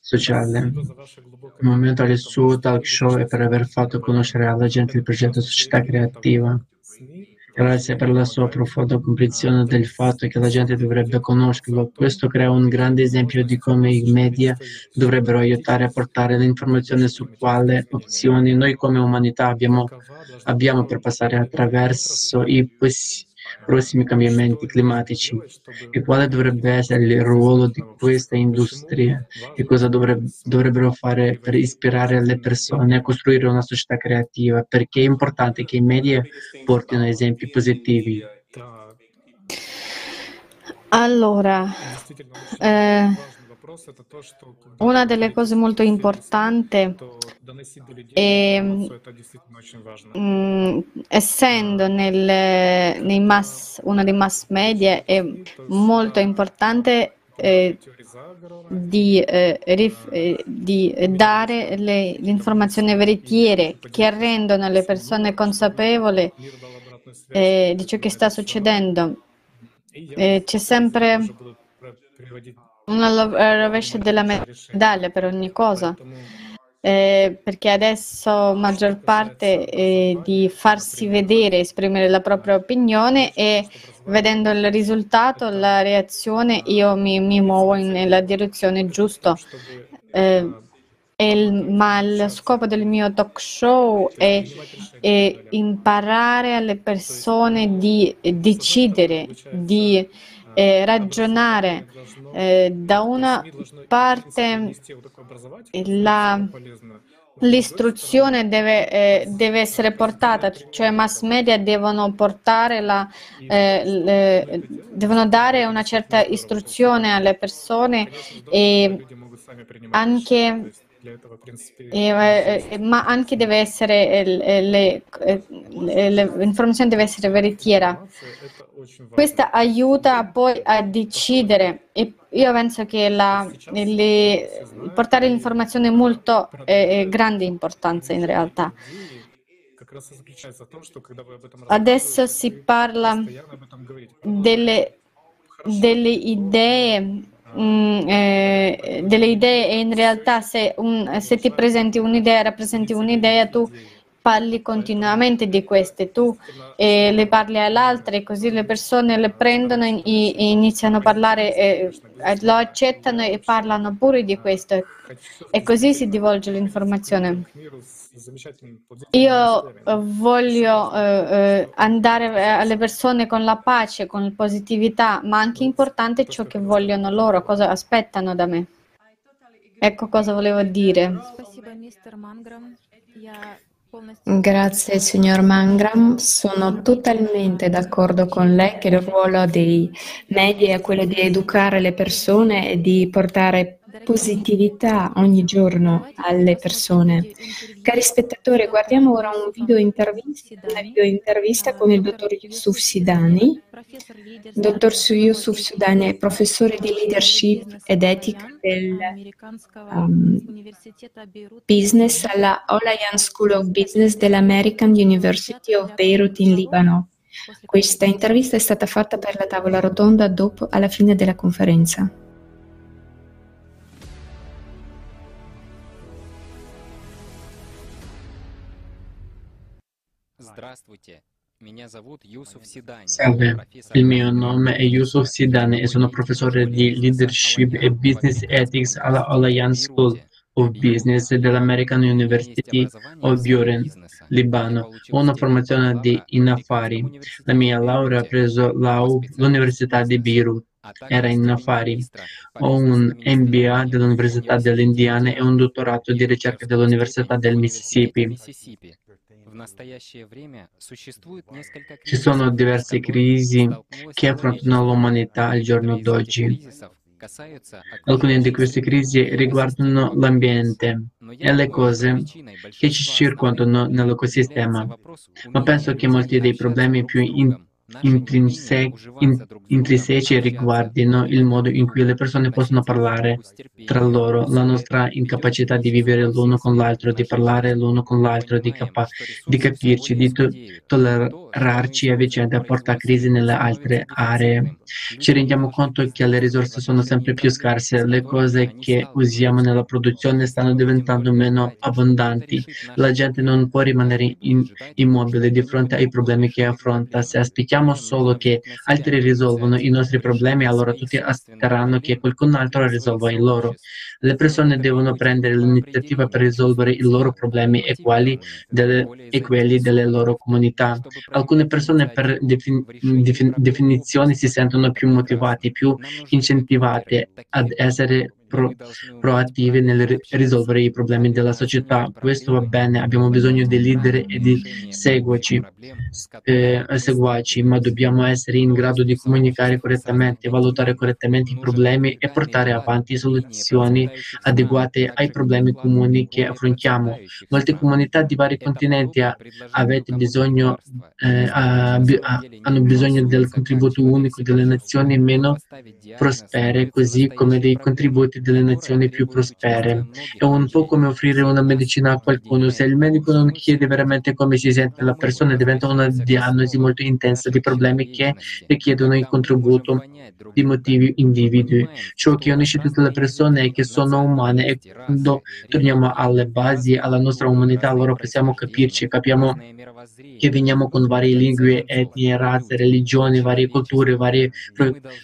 sociale. Il momento del suo talk show e per aver fatto conoscere alla gente il progetto Società Creativa. Grazie per la sua profonda comprensione del fatto che la gente dovrebbe conoscerlo. Questo crea un grande esempio di come i media dovrebbero aiutare a portare l'informazione su quali opzioni noi come umanità abbiamo, abbiamo per passare attraverso i possibili prossimi cambiamenti climatici. E quale dovrebbe essere il ruolo di queste industrie e cosa dovrebbero fare per ispirare le persone a costruire una società creativa, perché è importante che i media portino esempi positivi. Allora, eh, una delle cose molto importanti è, essendo nel, nei mass, uno dei mass media, è molto importante eh, di, eh, rif, eh, di, dare le, le, informazioni veritiere che rendono le persone consapevoli eh, di ciò che sta succedendo. Eh, c'è sempre una rovescia della medaglia per ogni cosa. Eh, perché adesso maggior parte è di farsi vedere, esprimere la propria opinione e vedendo il risultato, la reazione, io mi, mi muovo nella direzione giusta. Eh, il, ma il scopo del mio talk show è, è imparare alle persone di decidere, di eh, ragionare. Eh, da una parte la, l'istruzione deve, eh, deve, essere portata, cioè mass media devono portare la, eh, le, devono dare una certa istruzione alle persone e anche e, eh, ma anche deve essere l'informazione deve essere veritiera. Questa aiuta poi a decidere e io penso che la, le, portare l'informazione è molto eh, grande importanza in realtà. Adesso si parla delle, delle idee Mm, eh, delle idee e in realtà se, un, se ti presenti un'idea, rappresenti un'idea, tu parli continuamente di queste, tu eh, le parli all'altra e così le persone le prendono e, e iniziano a parlare, eh, lo accettano e parlano pure di questo e così si divulge l'informazione. Io voglio eh, eh andare alle persone con la pace, con la positività, ma anche importante ciò che vogliono loro, cosa aspettano da me. Ecco cosa volevo dire. Grazie signor Mangram, sono totalmente d'accordo con lei che il ruolo dei media è quello di educare le persone e di portare positività ogni giorno alle persone. Cari spettatori, guardiamo ora un video una video intervista con il dottor Yusuf Sidani. Dottor Yusuf Sidani è professore di leadership ed etica del um, business alla Olayan School of Business dell'American University of Beirut in Libano. Questa intervista è stata fatta per la tavola rotonda dopo alla fine della conferenza. Salve, il mio nome è Yusuf Sidani e sono professore di Leadership e Business Ethics alla Olayan School of Business dell'American University of Buren, Libano. Ho una formazione di, in affari. La mia laurea ha preso l'Università di Beirut. Era in affari. Ho un MBA dell'Università dell'Indiana e un dottorato di ricerca dell'Università del Mississippi. Ci sono diverse crisi che affrontano l'umanità al giorno d'oggi. Alcune di queste crisi riguardano l'ambiente e le cose che ci circondano nell'ecosistema, ma penso che molti dei problemi più importanti intrinse- in- intrinseci riguardino il modo in cui le persone possono parlare tra loro, la nostra incapacità di vivere l'uno con l'altro, di parlare l'uno con l'altro, di, capa- di capirci, di to- tollerarci a vicenda porta a crisi nelle altre aree. Ci rendiamo conto che le risorse sono sempre più scarse, le cose che usiamo nella produzione stanno diventando meno abbondanti, la gente non può rimanere in- immobile di fronte ai problemi che affronta. Se aspettiamo aspettiamo solo che altri risolvano i nostri problemi, allora tutti aspetteranno che qualcun altro risolva i loro. Le persone devono prendere l'iniziativa per risolvere i loro problemi e, delle, e quelli delle loro comunità. Alcune persone per defin, defin, definizione si sentono più motivate, più incentivate ad essere pro, proattive nel risolvere i problemi della società. Questo va bene, abbiamo bisogno di leader e di seguaci, eh, seguaci, ma dobbiamo essere in grado di comunicare correttamente, valutare correttamente i problemi e portare avanti soluzioni adeguate ai problemi comuni che affrontiamo. Molte comunità di vari continenti bisogno, eh, hanno bisogno del contributo unico delle nazioni meno prospere, così come dei contributi delle nazioni più prospere. È un po' come offrire una medicina a qualcuno. Se il medico non chiede veramente come si sente la persona, diventa una diagnosi molto intensa di problemi che richiedono il contributo di motivi individui. Ciò che unisce tutte le persone è che sono umane e quando torniamo alle basi, alla nostra umanità, allora possiamo capirci, capiamo che veniamo con varie lingue, etnie, razze, religioni, varie culture, varie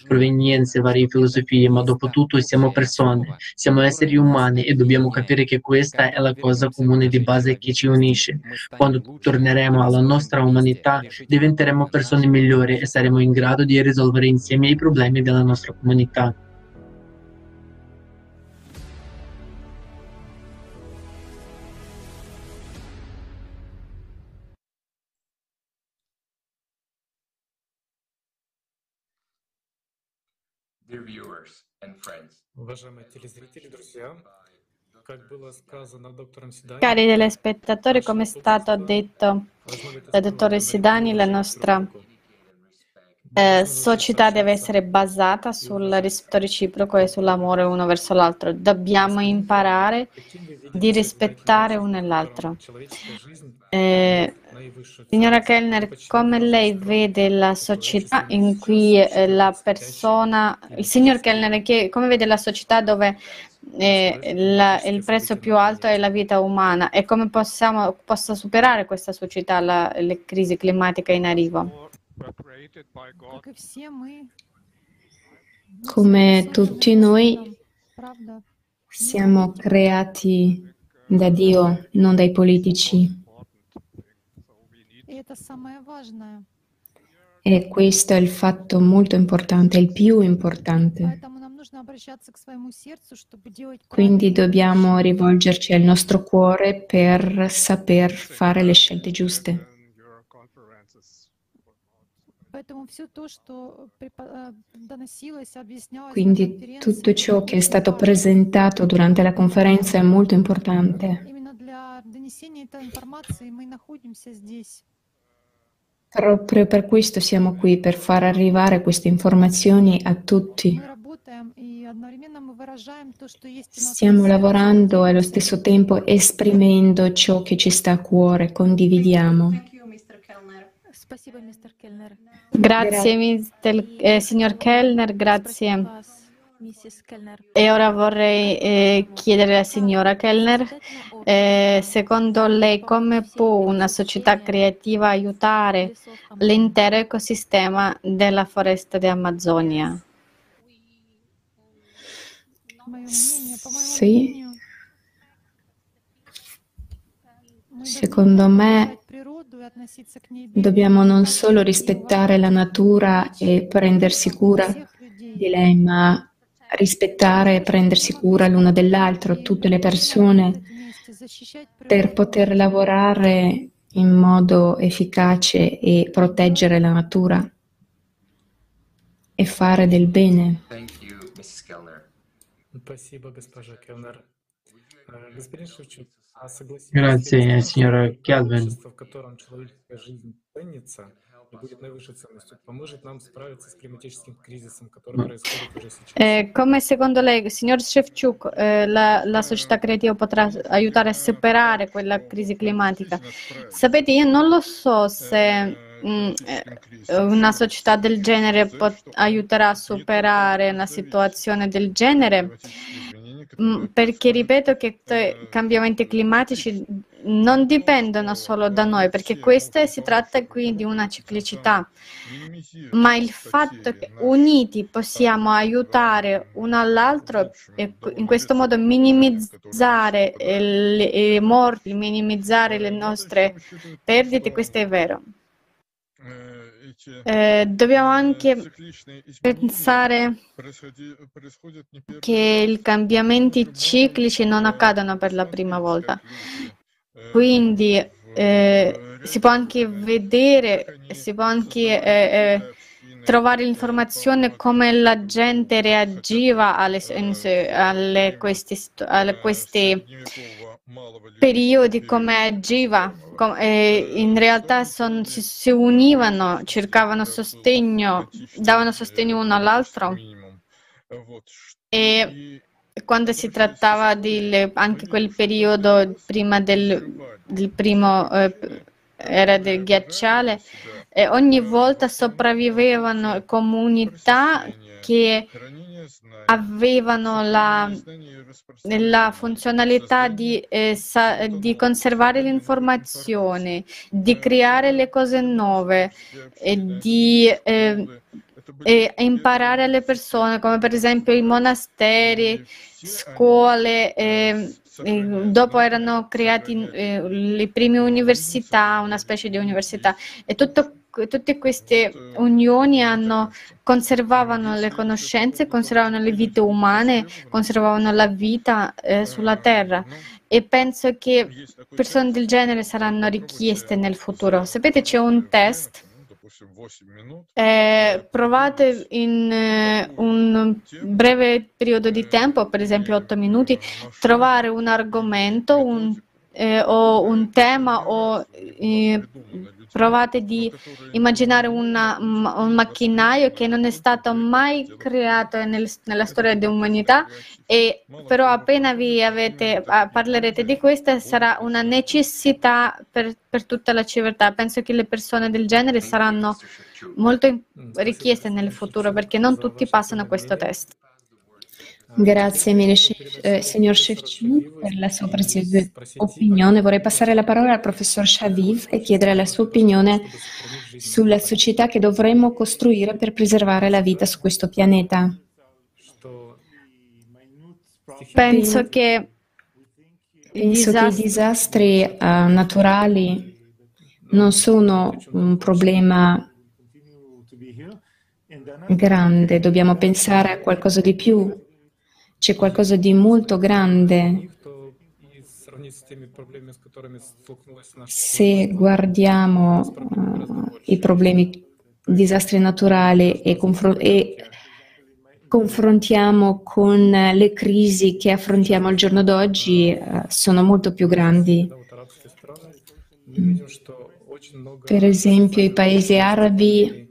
provenienze, varie filosofie, ma dopo tutto siamo persone persone, siamo esseri umani e dobbiamo capire che questa è la cosa comune di base che ci unisce. Quando torneremo alla nostra umanità, diventeremo persone migliori e saremo in grado di risolvere insieme i problemi della nostra comunità. Cari telespettatori, come è stato detto dal dottore Sidani, la nostra eh, società deve essere basata sul rispetto reciproco e sull'amore uno verso l'altro. Dobbiamo imparare di rispettare uno e l'altro. Eh, signora Kellner, come lei vede la società in cui eh, la persona, il signor Kellner, che, come vede la società dove eh, la, il prezzo più alto è la vita umana e come possiamo, possa superare questa società la, le crisi climatiche in arrivo? Come tutti noi siamo creati da Dio, non dai politici. E questo è il fatto molto importante, il più importante. Quindi dobbiamo rivolgerci al nostro cuore per saper fare le scelte giuste. Quindi tutto ciò che è stato presentato durante la conferenza è molto importante. Proprio per questo siamo qui, per far arrivare queste informazioni a tutti. Stiamo lavorando e allo stesso tempo esprimendo ciò che ci sta a cuore, condividiamo. Grazie, mister, eh, signor Kellner, grazie. E ora vorrei eh, chiedere alla signora Kellner, eh, secondo lei come può una società creativa aiutare l'intero ecosistema della foresta di Amazzonia? Sì. Secondo me dobbiamo non solo rispettare la natura e prendersi cura di lei, ma rispettare e prendersi cura l'uno dell'altro, tutte le persone, per poter lavorare in modo efficace e proteggere la natura e fare del bene. Grazie, signora Calvin. Eh, come secondo lei, signor Shevchuk, eh, la, la, società creativa potrà aiutare a superare quella crisi climatica? Sapete, io non lo so se mh, una società del genere pot- aiuterà a superare una situazione del genere. Mm, perché ripeto che i cambiamenti climatici non dipendono solo da noi, perché questa si tratta qui di una ciclicità, ma il fatto che uniti possiamo aiutare uno all'altro e in questo modo minimizzare le morti, minimizzare le nostre perdite, questo è vero. Eh, dobbiamo anche pensare che i cambiamenti ciclici non accadano per la prima volta. Quindi eh, si può anche vedere, si può anche eh, trovare l'informazione come la gente reagiva alle, alle questi, alle questi periodi, come agiva. in realtà son, si, si, univano, cercavano sostegno, davano sostegno uno all'altro. E quando si trattava di anche quel periodo prima del, del primo eh, era del ghiacciale, e ogni volta sopravvivevano comunità che avevano la, la funzionalità di, eh, sa, di, conservare l'informazione, di creare le cose nuove, e di eh, imparare alle persone, come per esempio i monasteri, scuole, eh, dopo erano creati eh, le prime università, una specie di università. E tutto tutte queste unioni hanno, conservavano le conoscenze, conservavano le vite umane, conservavano la vita eh, sulla terra e penso che persone del genere saranno richieste nel futuro. Sapete, c'è un test. Eh, provate in eh, un breve periodo di tempo, per esempio 8 minuti, trovare un argomento un, eh, o un tema o eh, Provate di immaginare una, un macchinario che non è stato mai creato nel, nella storia dell'umanità, e però appena vi avete, parlerete di questa sarà una necessità per, per tutta la civiltà. Penso che le persone del genere saranno molto richieste nel futuro perché non tutti passano questo test. Grazie mille, eh, signor Shevchuk, per la sua preziosa opinione. Vorrei passare la parola al professor Shaviv e chiedere la sua opinione sulla società che dovremmo costruire per preservare la vita su questo pianeta. Penso che, Penso che i disastri uh, naturali non sono un problema grande, dobbiamo pensare a qualcosa di più c'è qualcosa di molto grande. Se guardiamo uh, i problemi, disastri naturali e, confr- e confrontiamo con le crisi che affrontiamo al giorno d'oggi, uh, sono molto più grandi. Per esempio, i paesi arabi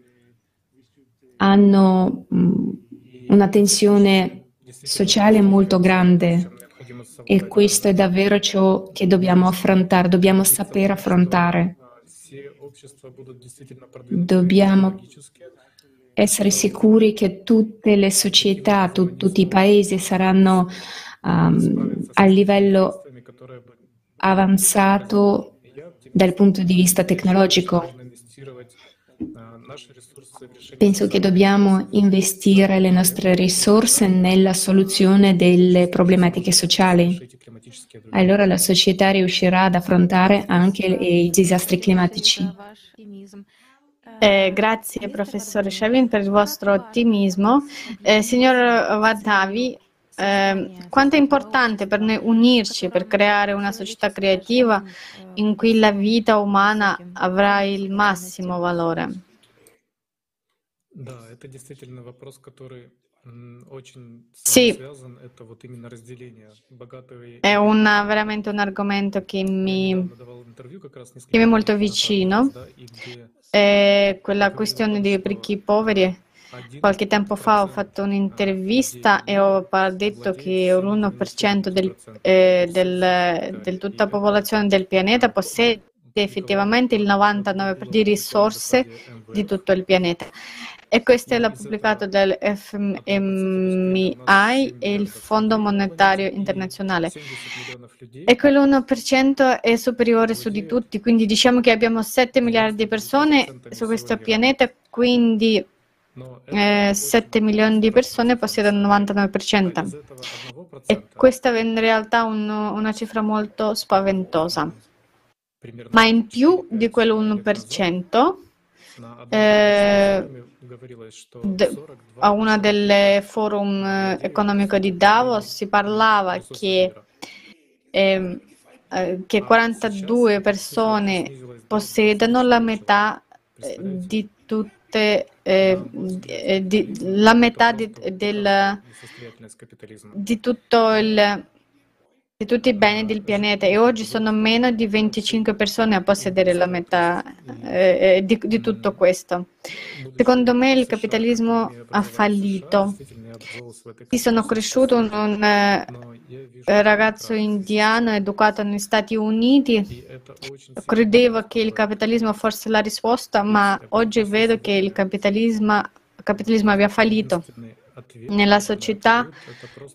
hanno um, una tensione sociale molto grande e questo è davvero ciò che dobbiamo affrontare, dobbiamo sapere affrontare. Dobbiamo essere sicuri che tutte le società, tu, tutti i paesi saranno um, a livello avanzato dal punto di vista tecnologico. Penso che dobbiamo investire le nostre risorse nella soluzione delle problematiche sociali. Allora la società riuscirà ad affrontare anche i disastri climatici. Eh, grazie professore Shavin per il vostro ottimismo. Eh, signor Vadavi, eh, quanto è importante per noi unirci per creare una società creativa in cui la vita umana avrà il massimo valore? Да, это действительно вопрос, который очень sì. связан. Это вот именно разделение богатого È una, veramente un argomento che mi, che mi è molto vicino. È quella questione dei ricchi e poveri. Qualche tempo fa ho fatto un'intervista e ho detto che l'1% del, eh, del, del tutta la popolazione del pianeta possiede effettivamente il 99% di risorse di tutto il pianeta. E questo l'ha pubblicato dall'FMI e il Fondo Monetario Internazionale. E quell'1% è superiore su di tutti, quindi diciamo che abbiamo 7 miliardi di persone su questo pianeta, quindi eh, 7 milioni di persone possiedono il 99%. E questa è in realtà un, una cifra molto spaventosa. Ma in più di quell'1%, eh, a una delle forum economico di Davos si parlava che, eh, che 42 persone possiedono la metà di tutte eh, di, la metà di, del, di tutto il di tutti i beni del pianeta e oggi sono meno di 25 persone a possedere la metà eh, di, di, tutto questo. Secondo me il capitalismo ha fallito. Io sono cresciuto in un eh, ragazzo indiano educato negli Stati Uniti, credevo che il capitalismo fosse la risposta, ma oggi vedo che il capitalismo, il capitalismo aveva fallito. Nella società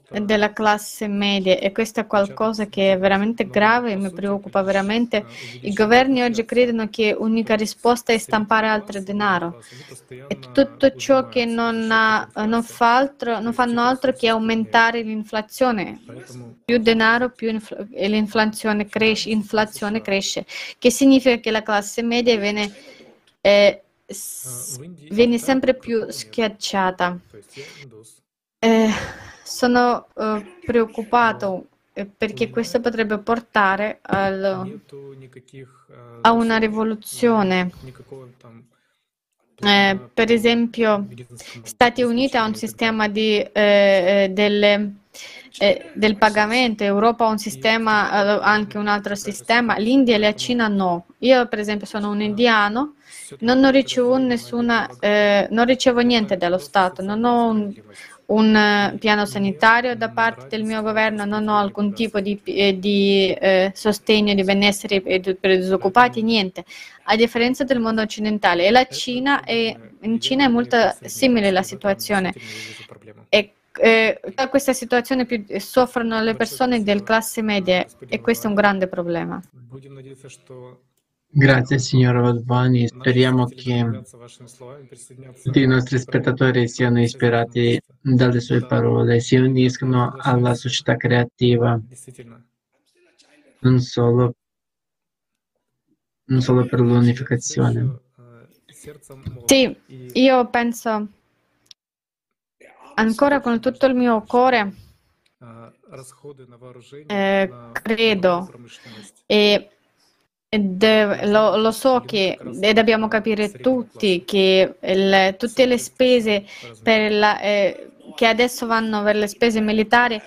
della classe media e questo è qualcosa che è veramente grave e mi preoccupa veramente. I governi oggi credono che l'unica risposta è stampare altro denaro e tutto ciò che non, non, fa altro, non fanno altro che aumentare l'inflazione. Più denaro, più infl- l'inflazione cresce, inflazione cresce, che significa che la classe media viene... Eh, viene sempre più schiacciata. Eh, sono uh, preoccupato eh, perché questo potrebbe portare al, a una rivoluzione. Eh, per esempio, Stati Uniti ha un sistema di, eh, eh delle, eh, del pagamento, Europa ha un sistema, anche un altro sistema, l'India e la Cina no. Io, per esempio, sono un indiano non nessuna, eh, non ricevo niente dallo Stato, non ho un, un, eh, piano sanitario da parte del mio governo, non ho alcun tipo di, eh, di eh, sostegno di benessere per i disoccupati, niente. A differenza del mondo occidentale. E la Cina è, in Cina è molto simile la situazione. E, eh, questa situazione più, soffrono le persone del classe media e questo è un grande problema. Grazie signor Vadvani, speriamo che tutti i nostri spettatori siano ispirati dalle sue parole, si uniscono alla società creativa, non solo, non solo per l'unificazione. Sì, io penso ancora con tutto il mio cuore, eh, credo e Deve, lo, lo, so che e dobbiamo capire tutti che il, tutte le spese la, eh, che adesso vanno per le spese militari,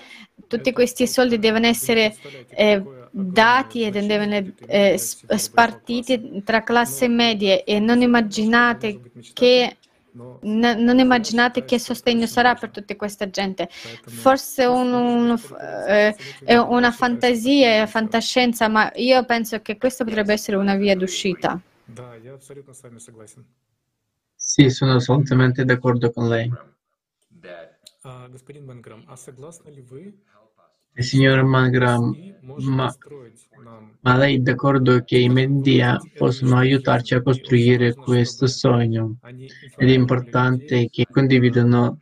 tutti questi soldi devono essere eh, dati e devono eh, spartiti tra classe medie. E non immaginate che non immaginate che sostegno sarà per tutta questa gente. Forse un, un, eh, è una fantasia, è fantascienza, ma io penso che questa potrebbe essere una via d'uscita. Sì, sono assolutamente d'accordo con lei. Signor Mangram, ma, ma lei è d'accordo che i media possono aiutarci a costruire questo sogno ed è importante che condividano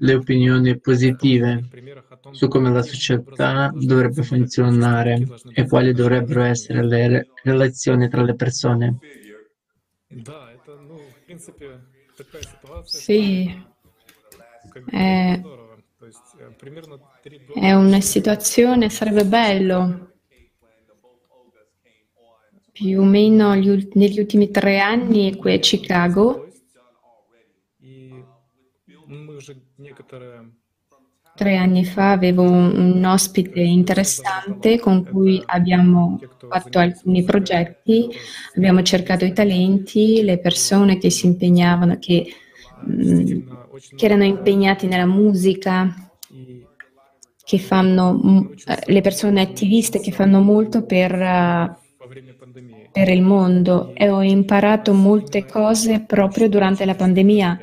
le opinioni positive su come la società dovrebbe funzionare e quali dovrebbero essere le relazioni tra le persone. Sì, eh, è una situazione, sarebbe bello. Più o meno negli ultimi tre anni qui a Chicago. Tre anni fa avevo un ospite interessante con cui abbiamo fatto alcuni progetti, abbiamo cercato i talenti, le persone che si impegnavano, che, che erano impegnati nella musica, che fanno, le persone attiviste che fanno molto per, per il mondo. E ho imparato molte cose proprio durante la pandemia.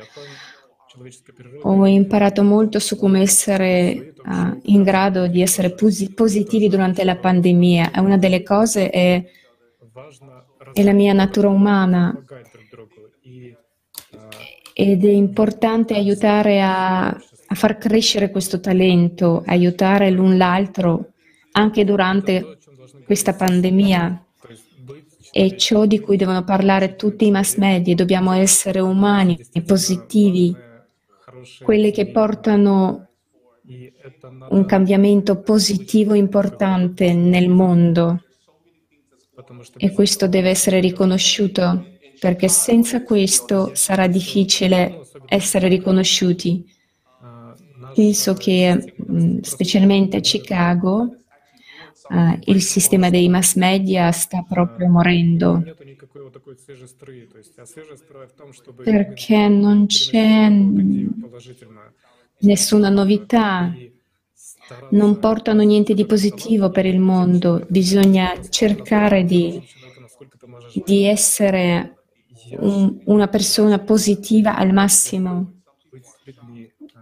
Ho imparato molto su come essere uh, in grado di essere posi- positivi durante la pandemia. Una delle cose è, è la mia natura umana ed è importante aiutare a a far crescere questo talento, aiutare l'un l'altro anche durante questa pandemia. È ciò di cui devono parlare tutti i mass media. Dobbiamo essere umani, positivi, quelli che portano un cambiamento positivo importante nel mondo. E questo deve essere riconosciuto, perché senza questo sarà difficile essere riconosciuti. Penso che mm, specialmente a Chicago uh, il sistema dei mass media sta proprio morendo perché non c'è nessuna novità, non portano niente di positivo per il mondo, bisogna cercare di, di essere un, una persona positiva al massimo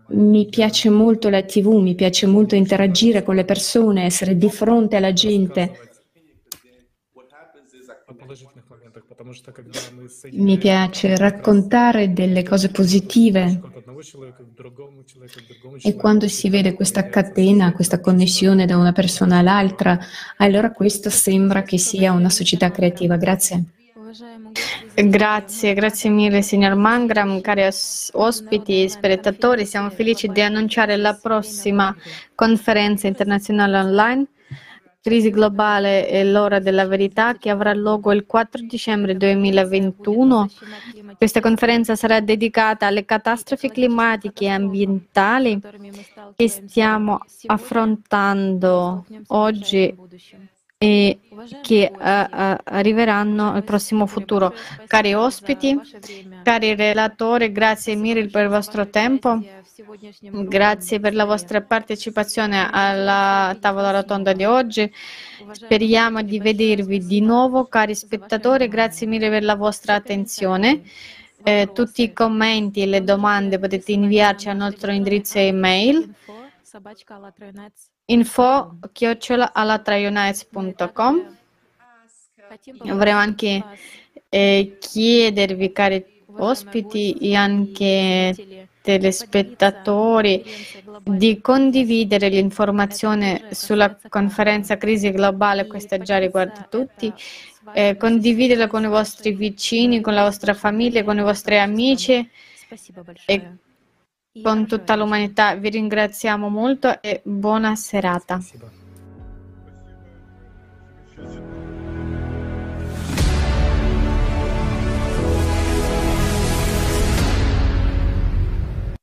mi piace molto la TV, mi piace molto interagire con le persone, essere di fronte alla gente. Mi piace raccontare delle cose positive e quando si vede questa catena, questa connessione da una persona all'altra, allora questo sembra che sia una società creativa. Grazie. Grazie, grazie mille signor Mangram, cari ospiti e spettatori. Siamo felici di annunciare la prossima conferenza internazionale online Crisi globale e l'ora della verità che avrà luogo il 4 dicembre 2021. Questa conferenza sarà dedicata alle catastrofi climatiche e ambientali che stiamo affrontando oggi e che uh, uh, arriveranno nel prossimo futuro. Cari ospiti, cari relatori, grazie mille per il vostro tempo. Grazie per la vostra partecipazione alla tavola rotonda di oggi. Speriamo di vedervi di nuovo, cari spettatori. Grazie mille per la vostra attenzione. Eh, tutti i commenti e le domande potete inviarci al nostro indirizzo email info chiocciolalatraionites.com Vorremmo anche eh, chiedervi, cari ospiti e anche telespettatori di condividere l'informazione sulla conferenza crisi globale, questa già riguarda tutti, eh, condividerla con i vostri vicini, con la vostra famiglia, con i vostri amici. e con tutta l'umanità. Vi ringraziamo molto e buona serata.